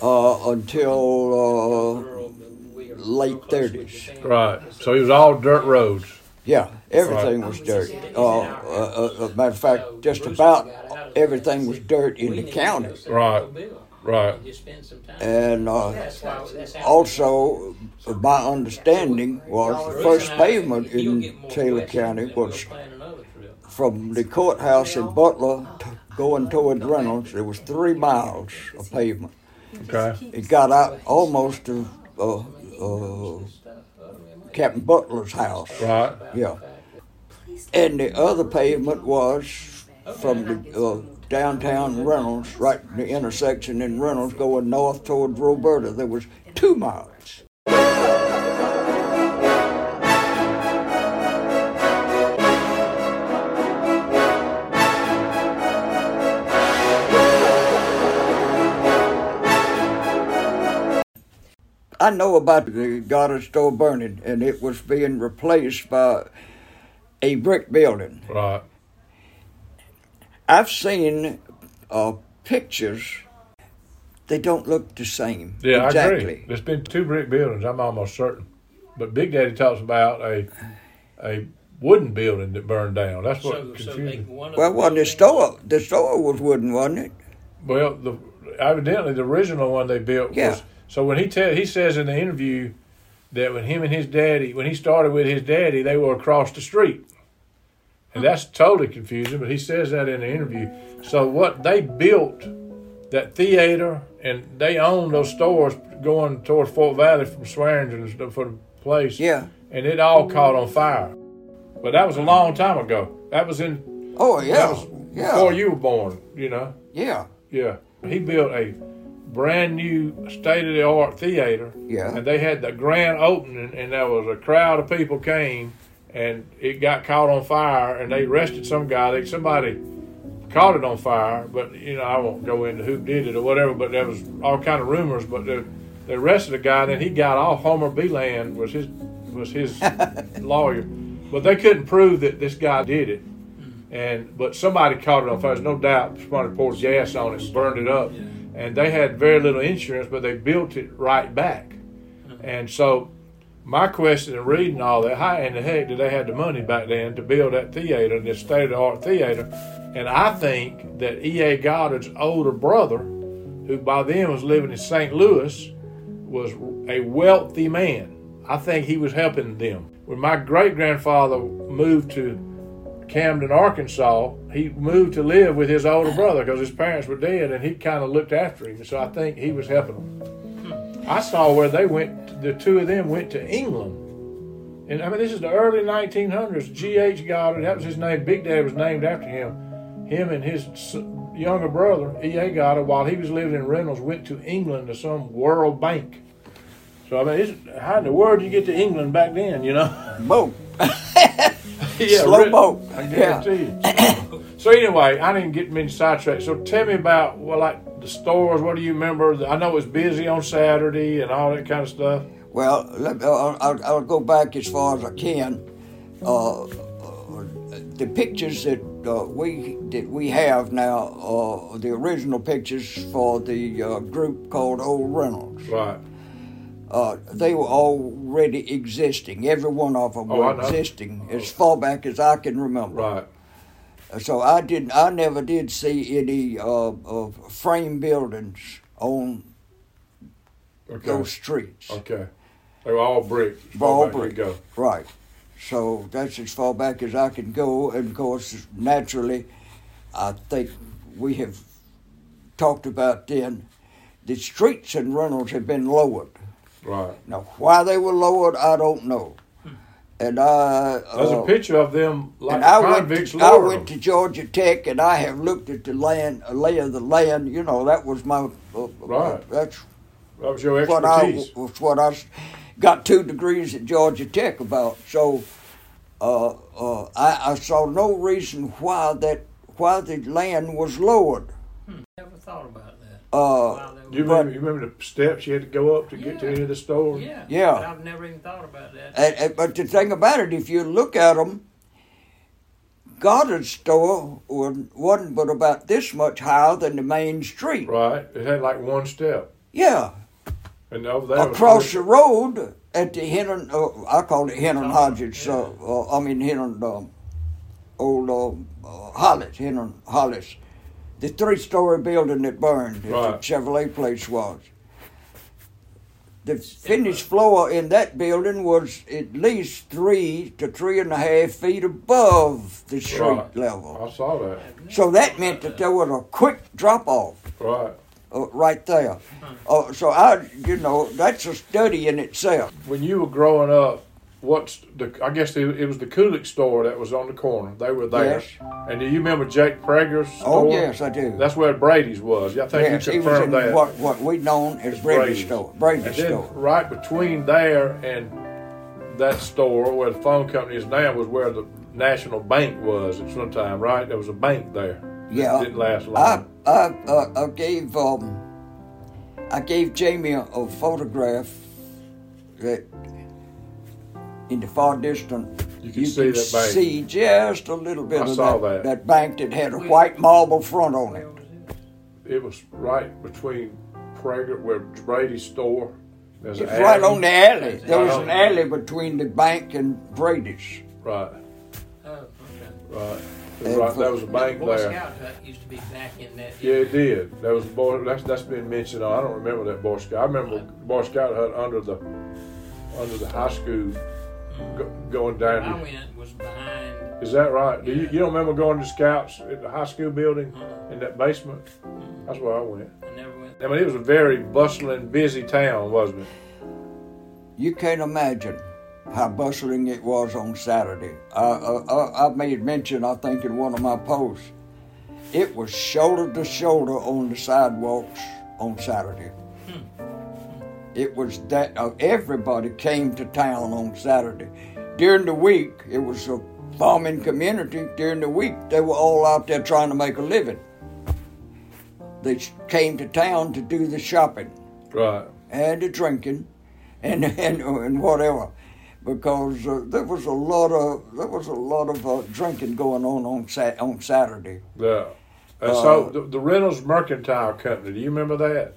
shower. uh, until uh, late 30s. right, so it was all dirt roads. Yeah, everything was dirt. Uh, uh, uh, matter of fact, just about everything was dirt in the county. Right, right. Just spend some time. And uh, That's why. That's how also, my understanding was the first pavement in Taylor County was plan another trip. from the courthouse in Butler to going toward Reynolds. There was three miles of pavement. Okay. It got out almost to uh, uh, Captain Butler's house. Right. Yeah. And the other pavement was from the uh, downtown Reynolds, right the intersection in Reynolds, going north towards Roberta. There was two miles. I know about the Goddard store burning, and it was being replaced by a brick building. Right. I've seen uh, pictures. They don't look the same. Yeah, exactly. I agree. There's been two brick buildings. I'm almost certain. But Big Daddy talks about a a wooden building that burned down. That's what So, so confused they, me. Well, the well, the store, the store was wooden, wasn't it? Well, the evidently the original one they built Yeah. was. So when he tell he says in the interview that when him and his daddy when he started with his daddy they were across the street, and that's totally confusing. But he says that in the interview. So what they built that theater and they own those stores going towards Fort Valley from Swearingen and stuff for the place. Yeah. and it all caught on fire. But that was a long time ago. That was in Oh, that yeah. before you were born. You know. Yeah. Yeah. He built a brand new state of the art theater. Yeah. And they had the grand opening and there was a crowd of people came and it got caught on fire and they arrested some guy. They somebody caught it on fire, but you know, I won't go into who did it or whatever, but there was all kind of rumors, but they, they arrested the guy and then he got off Homer Beeland was his was his lawyer. But they couldn't prove that this guy did it. And but somebody caught it on fire. There's no doubt somebody poured gas on it and burned it up. And they had very little insurance, but they built it right back. Mm-hmm. And so, my question in reading all that, how in the heck did they have the money back then to build that theater, this state of the art theater? And I think that E.A. Goddard's older brother, who by then was living in St. Louis, was a wealthy man. I think he was helping them. When my great grandfather moved to Camden, Arkansas, he moved to live with his older brother because his parents were dead, and he kind of looked after him. So I think he was helping them. I saw where they went. The two of them went to England, and I mean this is the early 1900s. G. H. Goddard, that was his name. Big Dad was named after him. Him and his younger brother E. A. Goddard, while he was living in Reynolds, went to England to some World Bank. So I mean, it's, how in the world do you get to England back then? You know. Boat. yeah, Slow really. boat. I guarantee you. So anyway, I didn't get many sidetracked. So tell me about well, like the stores. What do you remember? I know it was busy on Saturday and all that kind of stuff. Well, let, uh, I'll, I'll go back as far as I can. Uh, uh, the pictures that uh, we that we have now are the original pictures for the uh, group called Old Reynolds. Right. Uh, they were already existing. Every one of them Oh, were existing as far back as I can remember. Right. So I didn't. I never did see any uh, of frame buildings on Okay. those streets. Okay. They were all brick. All brick. Go. Right. So that's as far back as I can go. And of course, naturally, I think we have talked about then the streets in Reynolds have been lowered. Right. Now, why they were lowered, I don't know. And I. There's uh, a picture of them like and I went, to, I went to. Georgia Tech and I have looked at the land, lay of the land. You know, that was my. Uh, Right. That's That was your what I expertise. was what I s- got two degrees at Georgia Tech about. So uh, uh, I, I saw no reason why that why the land was lowered. Never thought about that. Uh, Wow, you were- remember, you remember the steps you had to go up to get to Yeah. any of the stores? yeah. Yeah. But I've never even thought about that. and, and- but the thing about it, if you look at them, Goddard's store was, wasn't but about this much higher than the main street. Right. It had like one step. Yeah, And over there across the road at the Hennon, uh, I call it Hennon Oh, Hodges. yeah. Uh, uh, I mean Hennon, um, old uh, uh, Hollis, Hennon Hollis, the three-story building that burned. that Right. The Chevrolet place was. The finished floor in that building was at least three to three and a half feet above the street Right. level. I saw that. So that meant that there was a quick drop off Right. uh, right there. Uh, so I, you know, that's a study in itself. When you were growing up, what's the? I guess it, it was the Kulik store that was on the corner. They were there. Yes. And do you remember Jake Prager's store? Oh yes, I do. That's where Brady's was. I think yes, you he was confirmed in that. what what we known as Brady's Brady's. store. Brady's and then store. right between there and that store where the phone company is now was where the National Bank was at some time, right? There was a bank there. Yeah. It didn't last I long. I, uh, I gave um I gave Jamie a, a photograph that in the far distance, You can see that bank. see just a little bit I of saw that, that. bank that had a white marble front on it. It? it was right between Prager, where Brady's store. There's It's right alley. on the alley. There Right was an the- alley between the bank and Brady's. Right, Oh, okay. right. It was And right for- there was a bank Boy there. Scout hut used to be back in that. Yeah, it did. That was boy. That's that's been mentioned. I don't remember that Boy Scout. I remember uh-huh. Boy Scout hut under the under the high school go, going Where down. I went was behind. Is that right? Do you, you don't remember going to Scouts at the high school building uh-huh. in that basement? Mm-hmm. That's where I went. I never went. I mean, it was a very bustling, busy town, wasn't it? You can't imagine how bustling it was on Saturday. I, I, I made mention, I think, in one of my posts. It was shoulder to shoulder on the sidewalks on Saturday. Hmm. It was that uh, everybody came to town on Saturday. During the week, it was a farming community. During the week, they were all out there trying to make a living. They came to town to do the shopping Right. and the drinking and and, and whatever because uh, there was a lot of there was a lot of uh, drinking going on on Sat- on Saturday. Yeah. And so the, the Reynolds Mercantile Company. Do you remember that?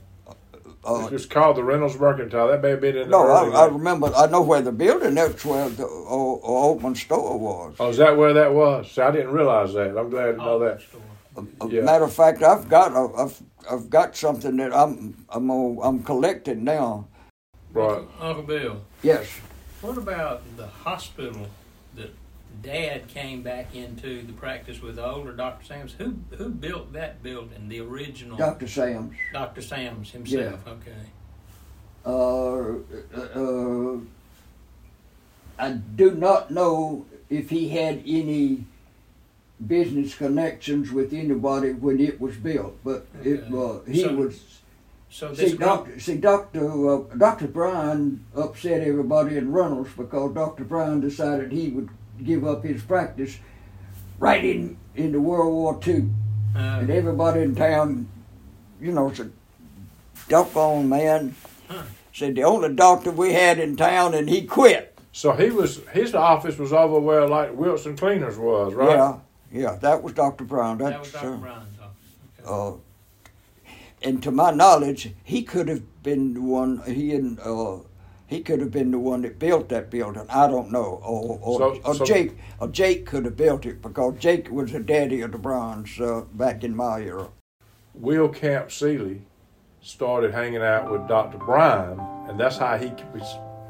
Uh, It was called the Reynolds Mercantile. That may have been in the no, early I, I remember. I know where the building. That's where the old, old Oakman store was. Oh, is that where that was? See, I didn't realize that. I'm glad to know that. A Yeah. Matter of fact, I've got a, I've I've got something that I'm I'm on, I'm collecting now. Right. Uncle Bill, Yes, what about the hospital that Dad came back into the practice with the older Dr. Sams? Who who built that building? The original Dr. Sam's. Dr. Sams himself. Yeah. Okay. Uh, uh, uh, I do not know if he had any business connections with anybody when it was built, but it Okay. uh, he So- was. So this See, group, doctor, see, Doctor uh, Doctor Bryan upset everybody in Reynolds because Doctor Bryan decided he would give up his practice right in into World War II, uh, and everybody in town, you know, said, "Doggone man," Huh. said the only doctor we had in town, and he quit. So he was his office was over where like Wilson Cleaners was, right? Yeah, yeah, that was Doctor Brown. that That's was Dr. uh, Bryan's office. Okay. uh, and to my knowledge, he could have been the one. He and uh, he could have been the one that built that building. I don't know, or or, So- or so- Jake, or Jake could have built it because Jake was the daddy of the bronze uh, back in my era. Will Camp Sealy started hanging out with Dr. Bryan, and that's how he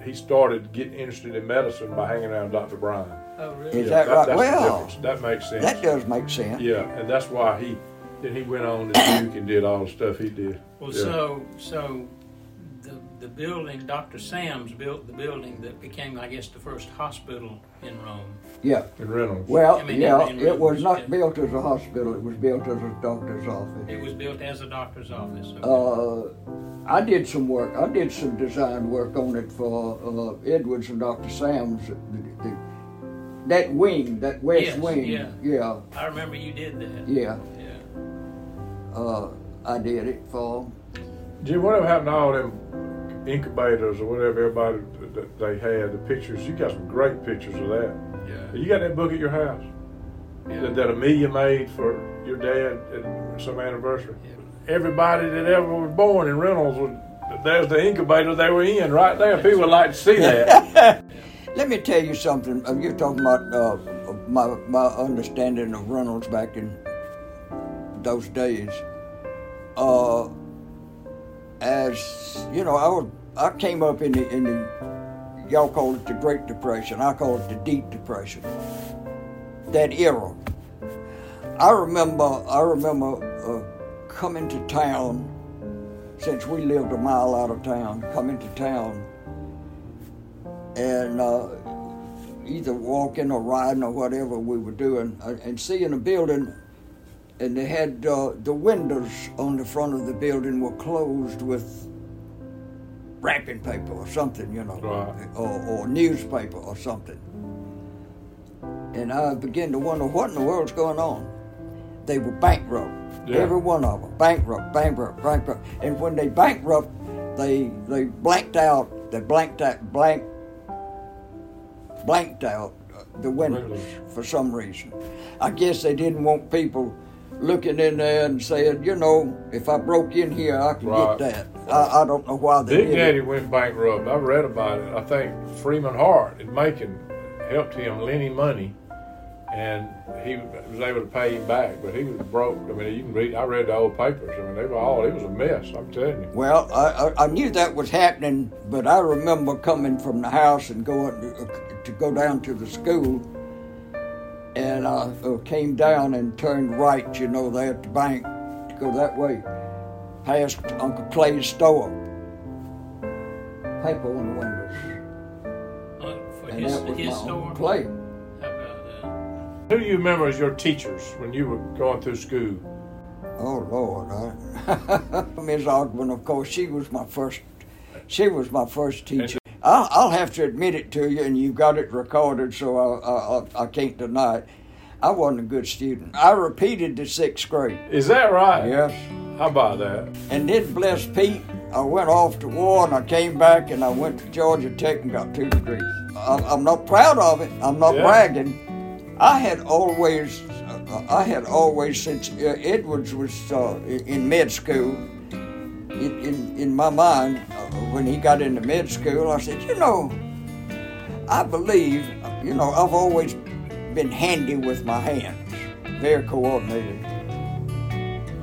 he started getting interested in medicine by hanging out with Dr. Bryan. oh, really? Is that right? that's Well, that makes sense. That does make sense. Yeah, and that's why he then he went on to Duke and did all the stuff he did. Well, Yeah. so so the the building Dr. Sams built the building that became, I guess, the first hospital in Rome. Yeah. in Reynolds. Well, I mean, yeah, in- in it was not built as a hospital. It was built as a doctor's office. It was built as a doctor's office. Okay. Uh, I did some work. I did some design work on it for uh, Edwards and Dr. Sam's. The, the, that wing, that west Yes, wing. yeah. yeah, I remember you did that. yeah. Yeah. Uh, I did it for. Jim, whatever happened to all them incubators or whatever everybody that they had, the pictures, you got some great pictures of that. Yeah. You got that book at your house? That, that Amelia made for your dad at some anniversary? Everybody that ever was born in Reynolds was there's the incubator they were in right there. People would like to see that. Let me tell you something. Uh, You're talking about uh, my my understanding of Reynolds back in those days. Uh, as you know, I was I came up in the in the y'all call it the Great Depression. I call it the Deep Depression. That era. I remember. I remember uh, coming to town since we lived a mile out of town. Coming to town and uh, either walking or riding or whatever we were doing, uh, and seeing a building, and they had uh, the windows on the front of the building were closed with wrapping paper or something, you know, Right. or, or newspaper or something. And I began to wonder what in the world's going on. They were bankrupt, Yeah. every one of them, bankrupt, bankrupt, bankrupt. And when they bankrupt, they they blanked out, they blanked out, blank, blanked out the windows Windows. for some reason. I guess they didn't want people looking in there and saying, you know, if I broke in here, I could Right. get that. I, I don't know why they Big did Daddy it. went bankrupt. I read about it. I think Freeman Hart in Macon helped him lend him money, and he was able to pay him back. But he was broke. I mean, you can read. I read the old papers. I mean, they were all. It was a mess. I'm telling you. Well, I, I, I knew that was happening, but I remember coming from the house and going to, uh, to go down to the school, and I uh, came down and turned right, you know, there at the bank to go that way, past Uncle Clay's store. Paper on the windows, Uh, for and his, that was his my store. Uncle Clay. How about that? Who do you remember as your teachers when you were going through school? Oh Lord, I, Miss Ogden, of course, she was my first. She was my first teacher. I'll, I'll have to admit it to you, and you've got it recorded, so I, I, I- can't deny it. I wasn't a good student. I repeated the sixth grade. Is that right? Yes. How about that? And then, bless Pete, I went off to war and I came back and I went to Georgia Tech and got two degrees. I'm, I'm not proud of it. I'm not Yeah. bragging. I had always, uh, I had always since uh, Edwards was uh, in med school. In, in, in my mind, uh, when he got into med school, I said, you know, I believe, you know, I've always been handy with my hands, very coordinated.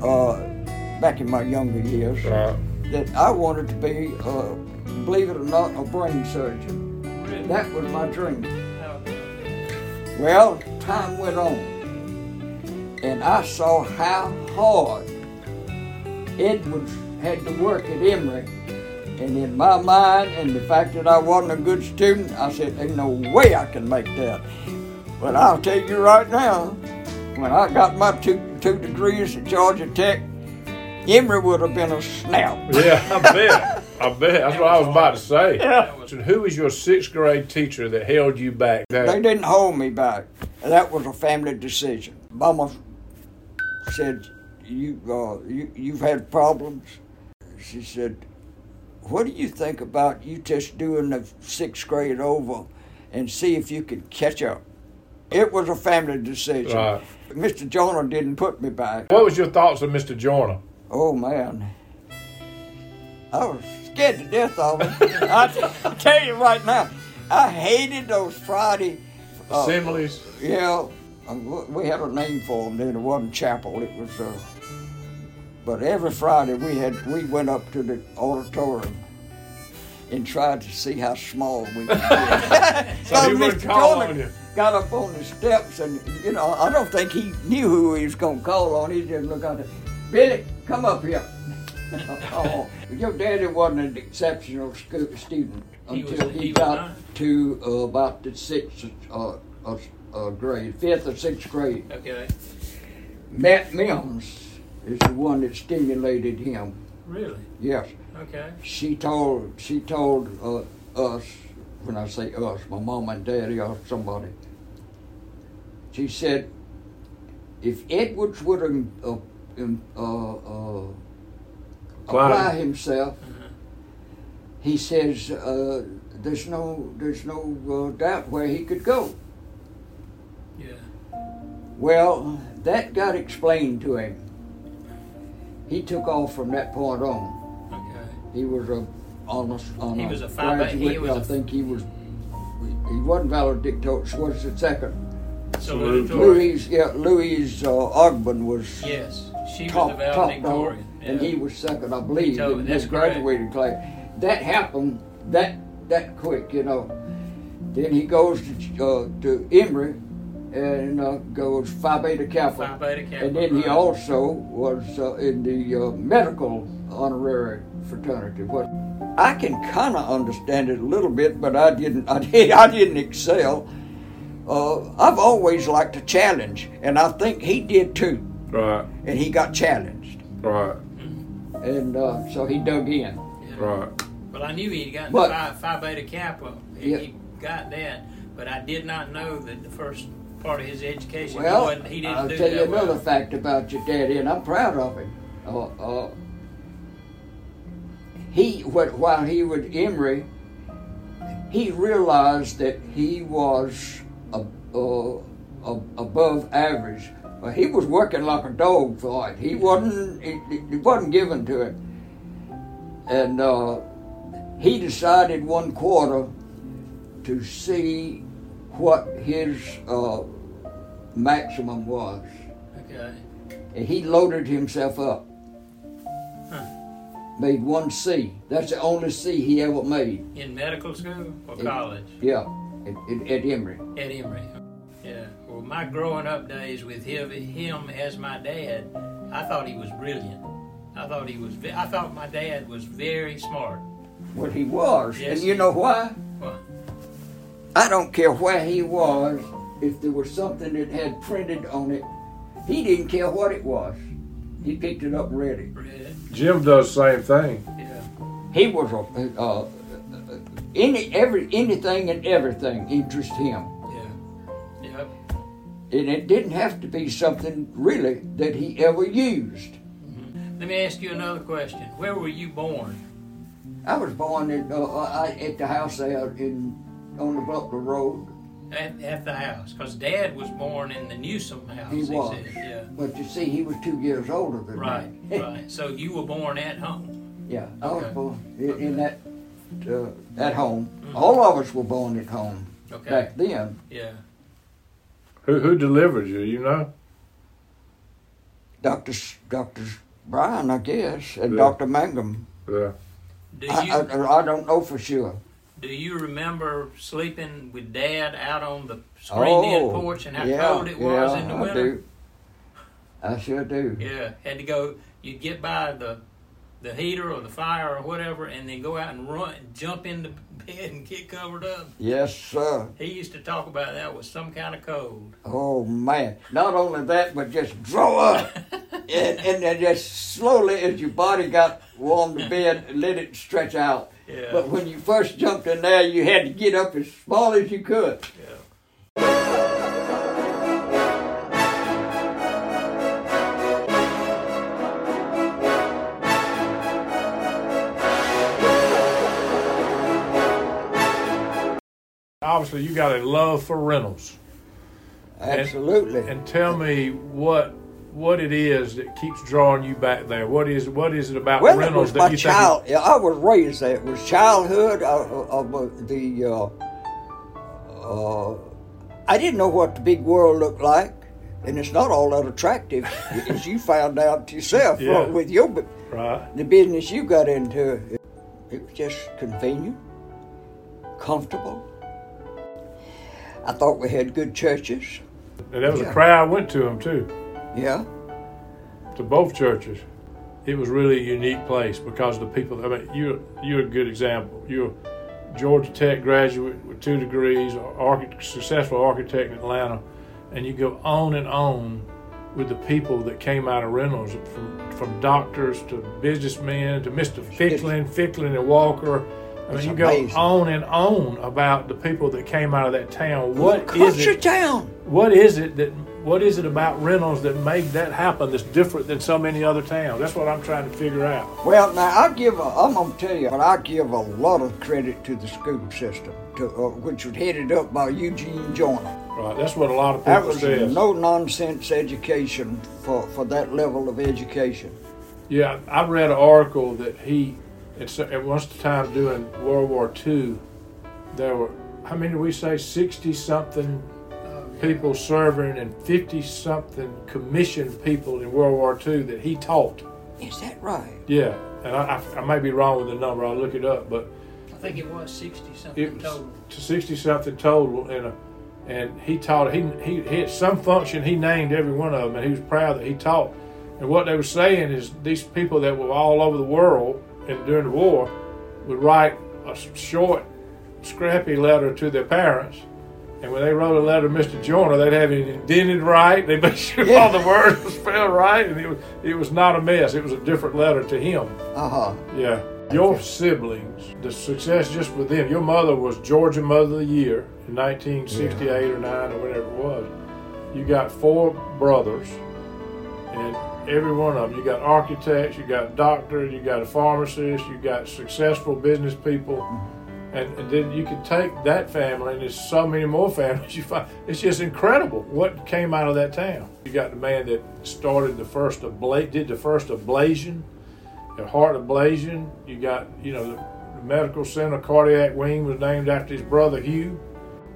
Uh, back in my younger years, Right. that I wanted to be, uh, believe it or not, a brain surgeon. Really? That was my dream. Well, time went on, and I saw how hard Edwards had to work at Emory. And in my mind, and the fact that I wasn't a good student, I said, "Ain't no way I can make that." But I'll tell you right now, when I got my two two degrees at Georgia Tech, Emory would have been a snap. Yeah, I bet. I bet. That's what I was about to say. That was- So who was your sixth grade teacher that held you back? They didn't hold me back. That was a family decision. Mama said, "You, uh, you, you've had problems." She said, "What do you think about you just doing the sixth grade over, and see if you could catch up?" It was a family decision. Right. Mr. Joyner didn't put me back. what was your thoughts of Mr. Joyner? Oh man, I was scared to death of him. I, t- I tell you right now, I hated those Friday. uh, Assemblies. Yeah, uh, we had a name for them. Then it wasn't chapel. It was. Uh, but every Friday we had we went up to the auditorium and tried to see how small we could get. So he wouldn't Mr. call on you. Got up on the steps and you know I don't think he knew who he was going to call on. He just looked out there, Billy, come up here. oh, your daddy wasn't an exceptional school student He was- until he he, got not? to uh, about the sixth uh, uh, uh, grade, fifth or sixth grade. Okay. Matt Mims is the one that stimulated him. Really? Yes, Okay. she told she told uh, us when I say us, my mom and daddy or somebody. She said, if Edwards would um, uh, um, uh, uh, Apply. apply himself, Uh-huh. he says uh, there's no there's no uh, doubt where he could go. Yeah. Well, that got explained to him. He took off from that point on. Okay. He was a on a, on He a was a five- he was I a- think he was. He wasn't valedictorian. Was the second. Salutatorian. Louise, yeah, Louise uh, Ogburn was Yes. She was top the top dog, valedictorian. and he was second, I believe, told in that's his correct. graduating class. That happened that that quick, you know. Then he goes to uh, to Emory and uh, goes Phi Beta Kappa. Phi Beta Kappa, And then he also was uh, in the uh, medical honorary fraternity. What I can kind of understand it a little bit, but I didn't. I, did, I didn't excel. Uh, I've always liked a challenge, and I think he did too. Right. And he got challenged, Right. and uh, so he dug in. Yeah. Right. Well, I knew he'd gotten But- Phi, Phi Beta Kappa. He, Yeah. he got that, but I did not know that the first part of his education Well, he didn't I'll tell you another well. fact about your daddy, and I'm proud of him. Uh, uh, he, wh- while he was Emory, he realized that he was a, uh, a, above average. Uh, he was working like a dog for it. He wasn't. It, it wasn't given to him, and uh, he decided one quarter to see what his uh, maximum was. Okay. And he loaded himself up. Huh. Made one C. That's the only C he ever made. In medical school or college? Yeah, at, at, at Emory. At Emory. Yeah. Well, my growing up days with him, him as my dad, I thought he was brilliant. I thought he was. I thought my dad was very smart. Well, he was. Yes. And you know why? What? I don't care where he was. If there was something that had printed on it, he didn't care what it was. He picked it up and read it. Jim does the same thing. Yeah. He was a uh, any every anything and everything interested him. Yeah. Yep. And it didn't have to be something really that he ever used. Let me ask you another question. Where were you born? I was born in, uh, at the house there in on the Butler Road. At, at the house, because Dad was born in the Newsom house. He was. said. Yeah. But you see, he was two years older than Right. me. right. Right. So you were born at home. Yeah, I was born in, in that uh, at home. All of us were born at home Okay. back then. Yeah. Who who delivered you? You know? Doctor Doctor Bryan, I guess, and Yeah. Doctor Mangum. Yeah. Do I, you I, I don't know for sure. Do you remember sleeping with Dad out on the screened-in Oh, porch and how yeah, cold it was yeah, in the I winter? do. I sure do. Yeah, had to go. You'd get by the the heater or the fire or whatever, and then go out and run, jump into bed and get covered up. Yes, sir. He used to talk about that was some kind of cold. Oh man! Not only that, but just draw up, and, and then just slowly, as your body got warm to bed, let it stretch out. Yeah. But when you first jumped in there, you had to get up as small as you could. yeah. Obviously, you got a love for Reynolds. Absolutely. and tell me what what it is that keeps drawing you back there. What is what is it about well, it was that my you child. yeah, I was raised there. It was childhood of, of uh, the. Uh, uh, I didn't know what the big world looked like, and it's not all that attractive, as you found out yourself Yeah. uh, with your right? the business you got into. It, it was just convenient, comfortable. I thought we had good churches. And there was a Yeah. crowd went to them too, Yeah, to both churches. It was really a unique place because the people. I mean, you you're a good example. You're a Georgia Tech graduate with two degrees, archi- successful architect in Atlanta, and you go on and on with the people that came out of Reynolds, from from doctors to businessmen to Mr. Ficklin, Ficklin and Walker. I mean, It's you go on and on about the people that came out of that town. What is it? town. What is it that what is it about Reynolds that made that happen that's different than so many other towns? That's what I'm trying to figure out. Well, now I give. A, I'm gonna tell you, but I give a lot of credit to the school system, to, uh, which was headed up by Eugene Joyner. Right. That's what a lot of people That was say. no nonsense education for for that level of education. Yeah, I read an article that he at, at once the time during World War II, there were how many did we say sixty something people serving and fifty something commissioned people in World War II that he taught. Is that right? Yeah, and I, I, I may be wrong with the number. I'll look it up, but I think it was sixty something it was total. sixty something total, and a, and he taught he, he he had some function. He named every one of them, and he was proud that he taught. And what they were saying is these people that were all over the world and during the war would write a short, scrappy letter to their parents. And when they wrote a letter to Mr. Joyner, they'd have it indented right. They made sure all the words were spelled right, and it was, it was not a mess. It was a different letter to him. Uh huh. Yeah. Your siblings, the success just with them. Your mother was Georgia Mother of the Year in 1968 or 9 or whatever it was. You got four brothers, and every one of them, you got architects, you got doctors, you got a pharmacist, you got successful business people. And, and then you can take that family, and there's so many more families you find. It's just incredible what came out of that town. You got the man that started the first abla- did the first ablation, the heart ablation. You got, you know, the, medical center cardiac wing was named after his brother Hugh.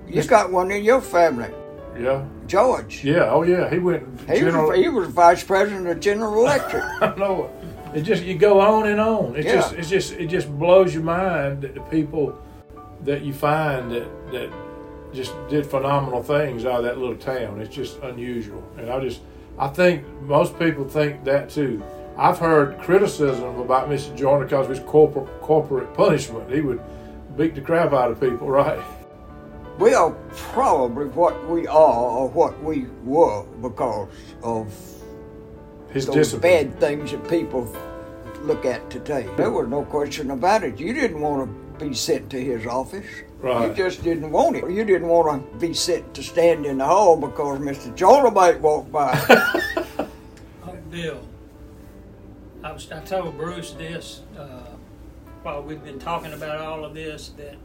You got one in your family, Yeah, George. yeah, oh yeah. He went He general. was, he was vice president of General Electric. I know it. It just you go on and on. It Yeah. just it's just it just blows your mind that the people that you find that that just did phenomenal things out of that little town. It's just unusual, and I just I think most people think that too. I've heard criticism about Mr. Joyner because of his corporate corporate punishment. He would beat the crap out of people, right? we are probably what we are or what we were because of His those discipline. bad things that people look at today. There was no question about it. You didn't want to be sent to his office. Right. You just didn't want it. You didn't want to be sent to stand in the hall because Mr. Joyner might walk by. Oh, Bill, I was I told Bruce this uh, while we've been talking about all of this that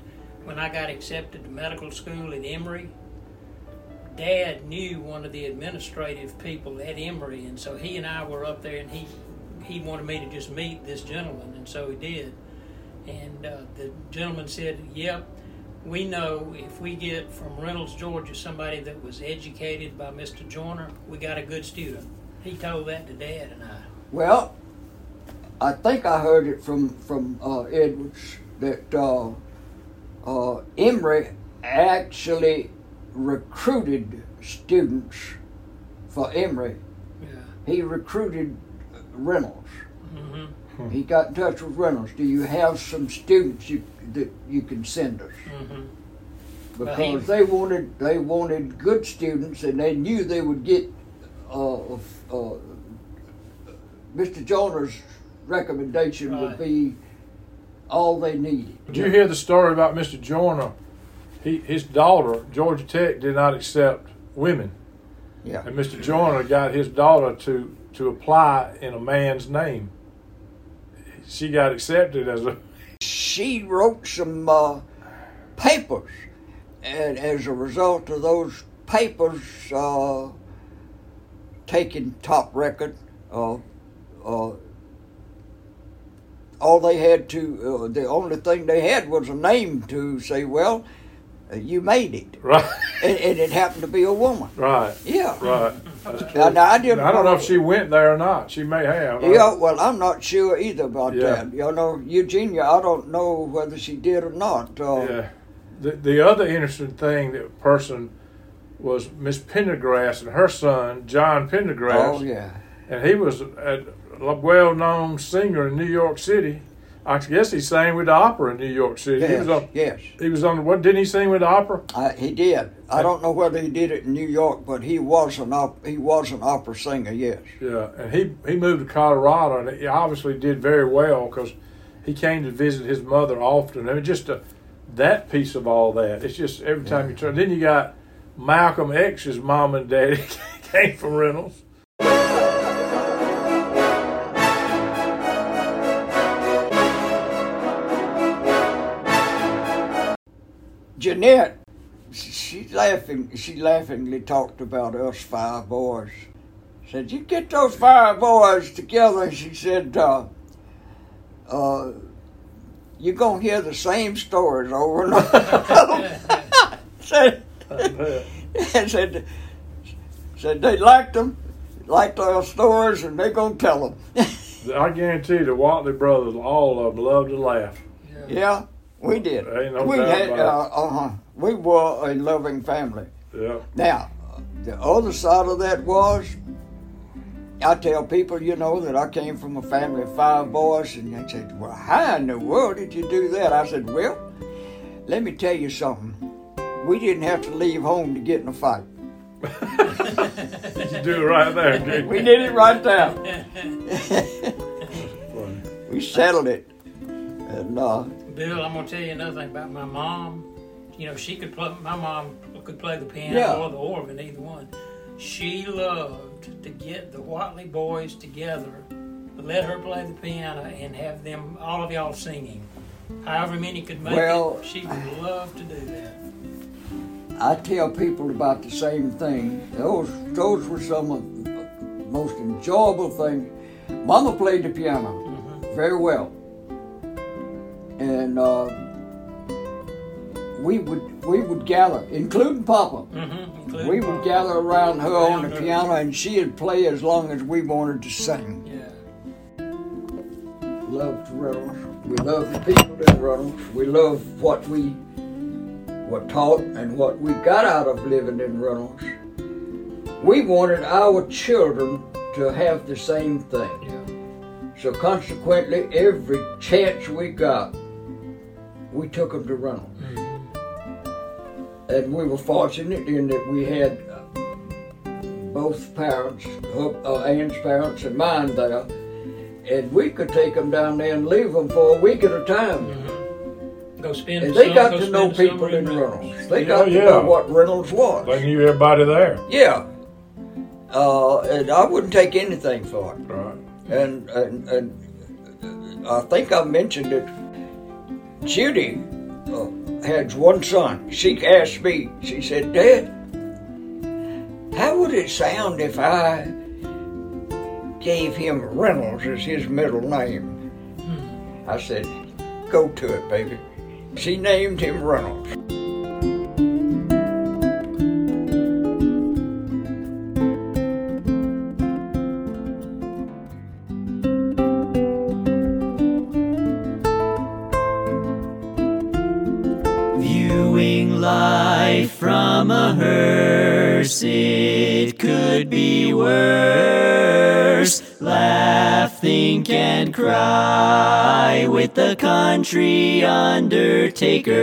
when I got accepted to medical school at Emory, Dad knew one of the administrative people at Emory, and so he and I were up there, and he he wanted me to just meet this gentleman, and so he did. And uh, the gentleman said, "Yep, we know if we get from Reynolds, Georgia, somebody that was educated by Mr. Joyner, we got a good student." He told that to Dad and I. Well, I think I heard it from from uh, Edwards that uh, uh, Emory actually recruited students for Emory. Yeah. He recruited Reynolds. Mm-hmm. He got in touch with Reynolds. Do you have some students you, that you can send us? Mm-hmm. Because Well, they wanted they wanted good students, and they knew they would get uh, uh, Mr. Joyner's recommendation would be all they needed. Did you hear the story about Mr. Joyner? He, his daughter, Georgia Tech, did not accept women. Yeah. And Mr. Joyner got his daughter to, to apply in a man's name. She got accepted as a. She wrote some uh, papers, and as a result of those papers uh, taking top record, uh, uh, all they had to, uh, the only thing they had was a name to say, well, you made it. Right. And, and it happened to be a woman. Right. Yeah. Right. Now, now, I didn't I don't know if she went there or not. She may have. Yeah, well, I'm not sure either about Yeah. that. You know, Eugenia, I don't know whether she did or not. Uh, Yeah. The, the other interesting thing that person was Miss Pendergrass and her son, John Pendergrass. Oh, yeah. and he was a well-known singer in New York City. I guess he sang with the opera in New York City. He Yes, was on. yes. He was on. What didn't he sing with the opera? I, he did. I don't know whether he did it in New York, but he was an op- he was an opera singer. Yes. Yeah, and he he moved to Colorado, and he obviously did very well because he came to visit his mother often. I mean, just a, that piece of all that. It's just every time you turn. Then you got Malcolm X's mom and daddy came from Reynolds. Jeanette, she laughing. She laughingly talked about us five boys. Said you get those five boys together. She said, uh, uh, "You're gonna hear the same stories over and over." said, said, said they liked them, liked our stories, and they're gonna tell them. I guarantee the Whatley brothers, all of them, love to laugh. yeah, we did. Ain't no we had, uh, uh-huh. We were a loving family. Yeah. Now, the other side of that was, I tell people, you know, that I came from a family of five boys, and they said, Well, how in the world did you do that? I said, Well, let me tell you something. We didn't have to leave home to get in a fight. You do it right there, didn't We did it right there. We settled it. And, uh, Bill, I'm gonna tell you another thing about my mom. You know, she could play. My mom could play the piano Yeah. or the organ, either one. She loved to get the Whatley boys together, let her play the piano, and have them all of y'all singing. However many could make Well, it, she would love to do that. I tell people about the same thing. Those those were some of the most enjoyable things. Mama played the piano mm-hmm. very well, and uh, we would we would gather, including Papa. Mm-hmm. We would gather around her on the piano, and she'd play as long as we wanted to sing. Yeah. Loved Reynolds. We love the people in Reynolds. We love what we were taught and what we got out of living in Reynolds. We wanted our children to have the same thing. Yeah. So consequently, every chance we got, we took them to Reynolds. And we were fortunate in that we had uh, both parents, her- uh, Ann's parents and mine there, and we could take them down there and leave them for a week at a time. Go spend. And they some- got go to know people in in Reynolds. They Yeah, got to yeah. know what Reynolds was. They knew everybody there. Yeah. Uh, and I wouldn't take anything for it. Right. And, and, and I think I mentioned it. Judy uh, has one son. She asked me, she said, Dad, how would it sound if I gave him Reynolds as his middle name? Hmm. I said, Go to it, baby. She named him Reynolds. could be worse. Laugh, think, and cry with the country undertaker.